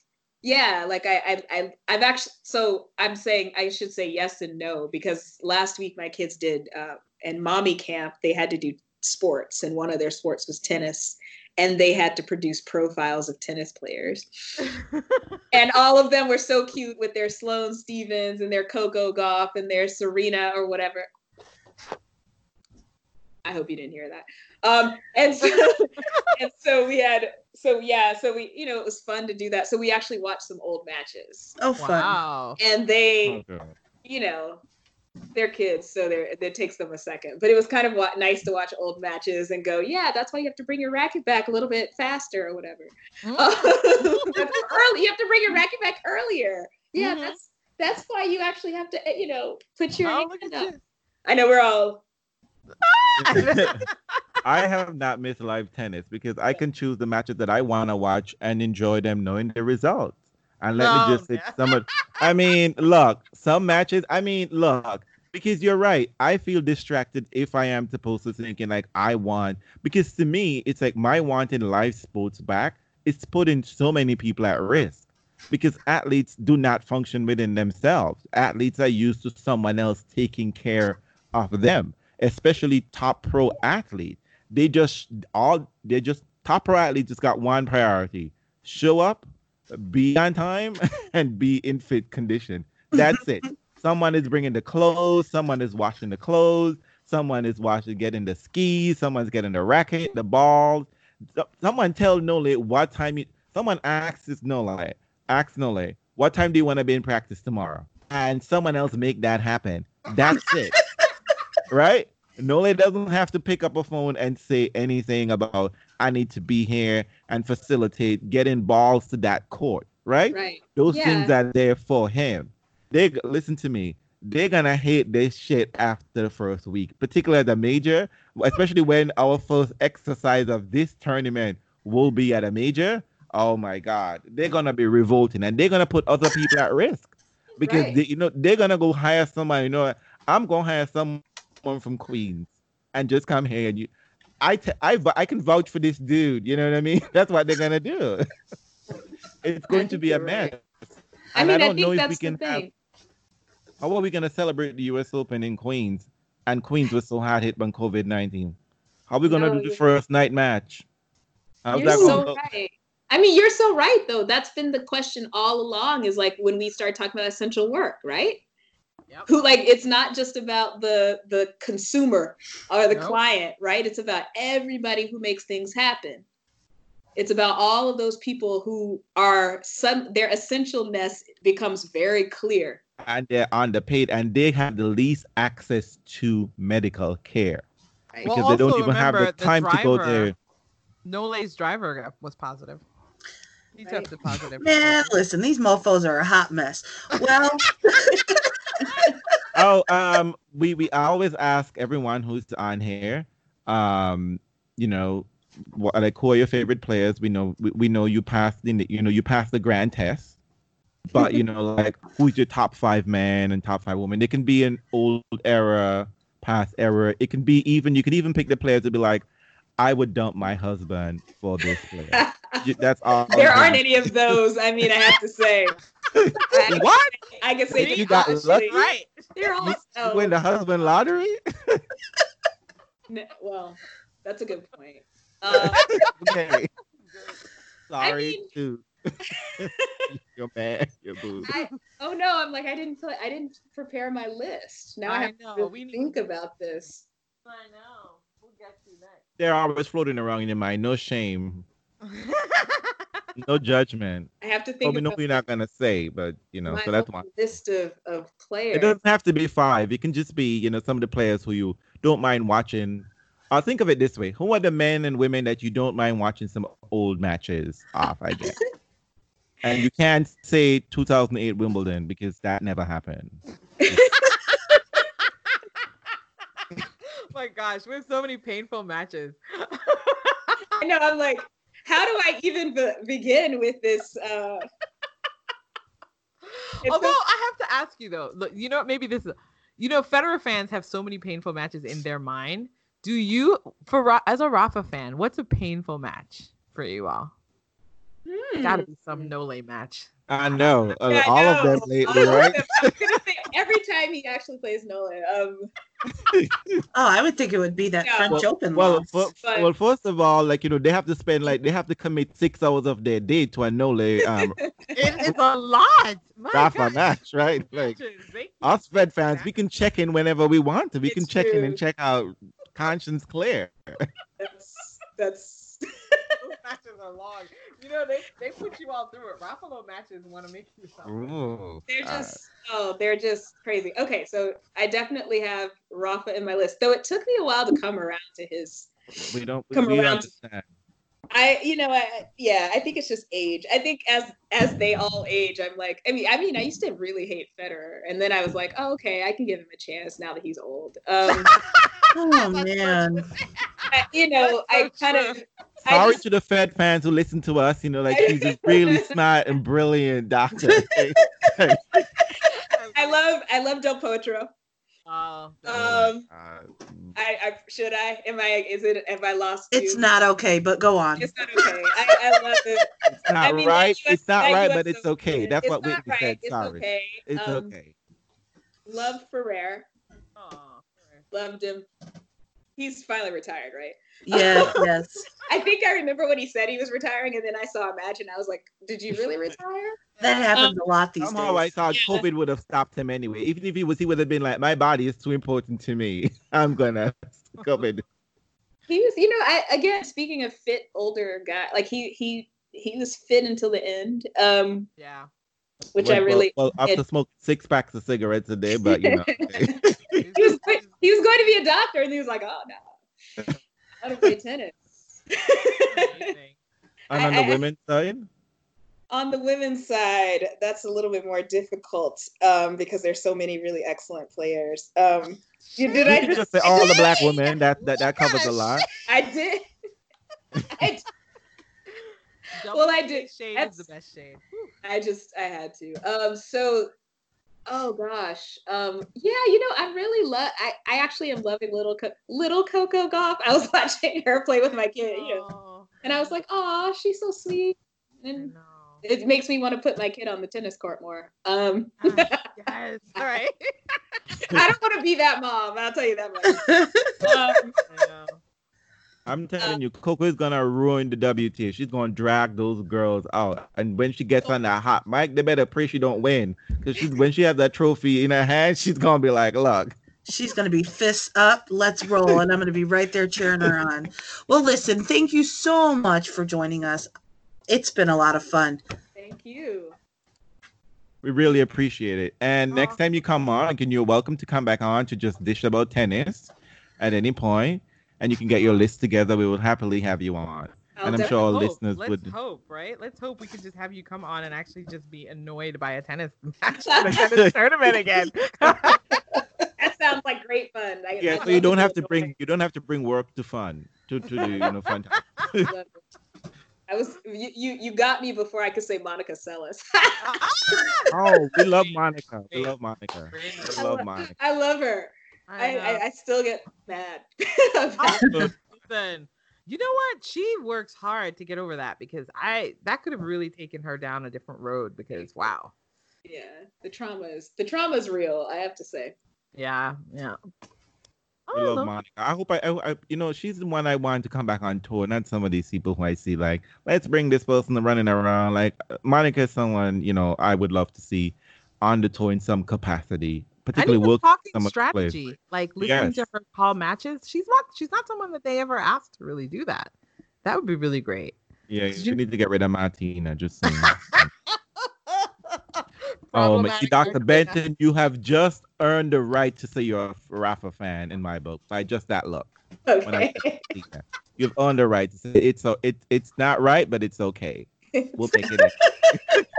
yeah like I, I i have actually so i'm saying i should say yes and no because last week my kids did uh in mommy camp they had to do sports and one of their sports was tennis and they had to produce profiles of tennis players. [laughs] And all of them were so cute with their sloane stevens and their coco gauff and their serena or whatever. I hope you didn't hear that um and so [laughs] and so we had so yeah, so we you know it was fun to do that. So we actually watched some old matches. Oh, fun! Wow. And they, okay. you know, they're kids, so they're, it takes them a second. But it was kind of what, nice to watch old matches and go, yeah, that's why you have to bring your racket back a little bit faster or whatever. [laughs] Mm-hmm. early, you have to bring your racket back earlier. Yeah, mm-hmm. that's that's why you actually have to, you know, put your. Oh, I know we're all [laughs] I have not missed live tennis because I can choose the matches that I want to watch and enjoy them knowing the results. And let me just oh, say some of I mean, look, some matches, I mean, look, because you're right. I feel distracted if I am supposed to thinking like I want because to me it's like my wanting live sports back, it's putting so many people at risk because athletes do not function within themselves. Athletes are used to someone else taking care of them especially top pro athletes. They just all they just top athletes just got one priority: show up, be on time, [laughs] and be in fit condition. That's it. [laughs] Someone is bringing the clothes. Someone is washing the clothes. Someone is washing, getting the skis. Someone's getting the racket, the balls. Someone tell Nole what time you. Someone asks Nole, asks Nole, what time do you want to be in practice tomorrow? And someone else make that happen. That's it [laughs] right? Nole doesn't have to pick up a phone and say anything about I need to be here and facilitate getting balls to that court, right? Right. Those yeah. things are there for him. They listen to me. They're gonna hate this shit after the first week, particularly at the major, especially when our first exercise of this tournament will be at a major. Oh my god, they're gonna be revolting and they're gonna put other people at risk because right. they, you know they're gonna go hire somebody. You know, I'm gonna hire some someone from Queens and just come here and you I, t- I, I can vouch for this dude. You know what I mean? [laughs] That's what they're gonna do. [laughs] it's going to be a mess. I mean, I don't I know if we can have. How are we gonna celebrate the U.S. Open in Queens? And Queens was so hard hit by COVID nineteen. How are we gonna no, do the first night match? How's you're so right. I mean, you're so right though. That's been the question all along. Is like when we start talking about essential work, right? Yep. Who like it's not just about the the consumer or the nope. client, right? It's about everybody who makes things happen. It's about all of those people who are some their essentialness becomes very clear. And they're underpaid and they have the least access to medical care. Right. Because well, they don't even have the time the driver, to go there. Nole's driver was positive. He right. tested positive. Man, listen, these mofos are a hot mess. Well, [laughs] [laughs] oh, um, we we always ask everyone who's on here, um, you know, what like who are your favorite players? We know we, we know you passed the you know you passed the grand test, but you know like who's your top five man and top five woman? It can be an old era, past era. It can be even you could even pick the players to be like, I would dump my husband for this player. [laughs] That's all. there aren't any of those. I mean, I have to say. [laughs] I, [laughs] What? I can say You got opposite. lucky. right. They're all You so- win the husband lottery? [laughs] N- well, that's a good point. [laughs] Uh, Okay. I Sorry, mean- too. You're mad. You're boo. Oh no, I'm like I didn't play. I didn't prepare my list. Now I, I have know, to we need- think about this. I know. We'll get to next. They're always floating around in your mind. No shame, no judgment. I have to Well, think we know about we're not gonna say, but you know, so that's whole one. list of, of players. It doesn't have to be five. It can just be, you know, some of the players who you don't mind watching. I'll think of it this way: Who are the men and women that you don't mind watching some old matches off? I guess. [laughs] and you can't say 2008 Wimbledon because that never happened. [laughs] my gosh, we have so many painful matches. [laughs] I know. I'm like, how do I even be- begin with this? Uh, [laughs] Although so- I have to ask you though, look, you know, what? maybe this is, you know, Federer fans have so many painful matches in their mind. Do you, for as a Rafa fan, what's a painful match for you all? Got to hmm. be some Nole match. I know uh, Yeah, I all of them know. lately, All of right? them. I was gonna say every time he actually plays Nolan. Um, [laughs] Oh, I would think it would be that Yeah. French Open Well, loss. for, But- well, first of all, like you know, they have to spend like they have to commit six hours of their day to a Nole [laughs] um It is a lot. My Rafa God. match, right? Like us Fed fans, we can check in whenever we want to. We can It's check in and check out conscience clear. that's that's. Those matches are long. You know, they, they put you all through it. Raffalo matches want to make you something. Ooh, They're just oh, they're just crazy. Okay, so I definitely have Rafa in my list, though it took me a while to come around to his. we don't we, come we around. understand. I, you know, I yeah, I think it's just age. I think as as they all age, I'm like, I mean, I mean, I used to really hate Federer, and then I was like, oh, okay, I can give him a chance now that he's old. Um, [laughs] oh [laughs] man. I- you know, I kind of. true. I Sorry just- to the Fed fans who listen to us. You know, like he's a [laughs] really smart and brilliant doctor. I love I love Del Potro. Oh, Um, Uh, I, I should I am I is it have I lost It's you? not okay, but go on. It's not okay. I, I love it. it's not I mean, right. US it's not right, US but it's okay. That's it's what not Whitney right. said. It's Sorry. okay. It's Um, okay. Love Ferrer. Aw, Loved him. He's finally retired, right? Yes, [laughs] yes. I think I remember when he said he was retiring, and then I saw Imagine. I was like, "Did you really retire?" That happens a lot these Somehow I days. thought Yeah. COVID would have stopped him anyway. Even if he was, he would have been like, "My body is too important to me. [laughs] I'm gonna COVID." [laughs] He was, you know, I again speaking of fit older guy, like he he he was fit until the end. Um, yeah. which well, I really well, well after it- smoking six packs of cigarettes a day, [laughs] but you know. he was he was going to be a doctor, and he was like, "Oh no, I don't play tennis." Amazing. and I- on the I- women's side, On the women's side, that's a little bit more difficult um, because there's so many really excellent players. Um, [laughs] you, did you I can just say all the black [laughs] women. That that that covers a lot. I did. [laughs] I, Well, I did- Shade that's- is the best shade. I just I had to. Um, so, oh gosh, um, yeah, you know, I really love. I I actually am loving little Co- little Coco Gauff. I was watching her play with my kid, you know, Oh, and I was like, oh, she's so sweet, I and know. It makes me want to put my kid on the tennis court more. Um, Ah, [laughs] yes. All right. I don't want to be that mom. I'll tell you that much. Um, I [laughs] know. I'm telling you, Coco is gonna ruin the WTA. She's gonna drag those girls out, and when she gets on that hot mic, they better pray she don't win, because she's when she has that trophy in her hand, she's gonna be like, "Look, She's going to be fists up. Let's roll. And I'm going to be right there cheering her on. Well, listen, thank you so much for joining us. It's been a lot of fun. thank you. we really appreciate it." And next time you come on, again, you're welcome to come back on to just dish about tennis at any point, and you can get your list together. We will happily have you on. I'll And I'm sure our Hope. listeners Let's would. hope, right? Let's hope we could just have you come on and actually just be annoyed by a tennis [laughs] match, [laughs] a tennis tournament again. [laughs] That sounds like great fun. I, Yeah, I so you don't have to bring you don't have to bring work to fun to to the you know fun time. I love it. I was you, you you got me before I could say Monica Seles. Oh, [laughs] we [laughs] love Monica. We love Monica. We I love Monica. I love her. I, know. I, I still get mad. [laughs] Listen, you know what? She works hard to get over that because I that could have really taken her down a different road because wow. yeah, the trauma is the trauma is real. I have to say. Yeah, yeah. We Oh, love. Monica. I hope I, I, I- you know, she's the one I want to come back on tour. Not some of these people who I see like, let's bring this person running around. Like uh, Monica is someone, you know, I would love to see on the tour in some capacity, particularly work talking some of the strategy, like listening to her call matches. She's not she's not someone that they ever asked to really do that. That would be really great. Yeah, you you- need to get rid of Martina. Just saying. [laughs] Um, oh, Dr. Benton, you have just earned the right to say you're a Rafa fan in my book by just that look. Okay. You've earned the right to say it's so it, it's not right, but it's okay. We'll take it. [laughs]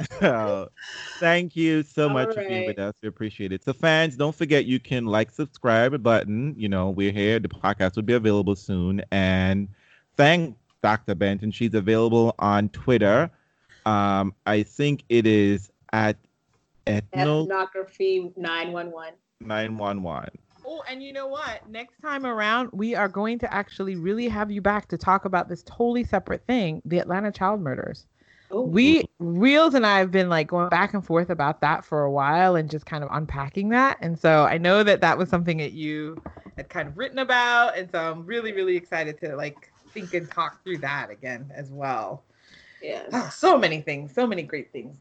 [laughs] so, thank you so All much for being with us. We appreciate it. So, fans, don't forget you can like, subscribe button. You know, we're here. The podcast will be available soon. And thank Dr. Benton. She's available on Twitter. Um, I think it is at ethno Ethnography nine one one. nine one one. Oh, and you know what? Next time around, we are going to actually really have you back to talk about this totally separate thing, the Atlanta child murders. Oh, We Reels and I have been like going back and forth about that for a while and just kind of unpacking that. And so I know that that was something that you had kind of written about, and so I'm really really excited to like think and talk through that again as well. yeah. Ah, so many things, so many great things.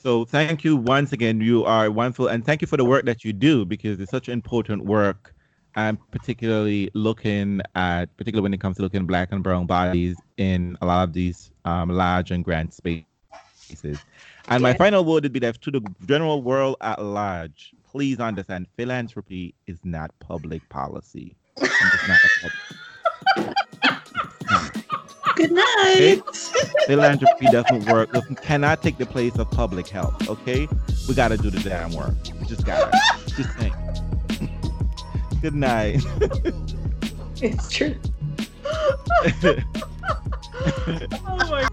So thank you once again. You are wonderful, and thank you for the work that you do because it's such important work, and particularly looking at, particularly when it comes to looking at black and brown bodies in a lot of these um, large and grand spaces. And my Yeah. final word would be that to the general world at large, please understand philanthropy is not public policy. Good night. philanthropy doesn't work. Doesn't, cannot take the place of public health. Okay, we got to do the damn work. We just gotta. just think. Good night. It's true. [laughs] [laughs] Oh my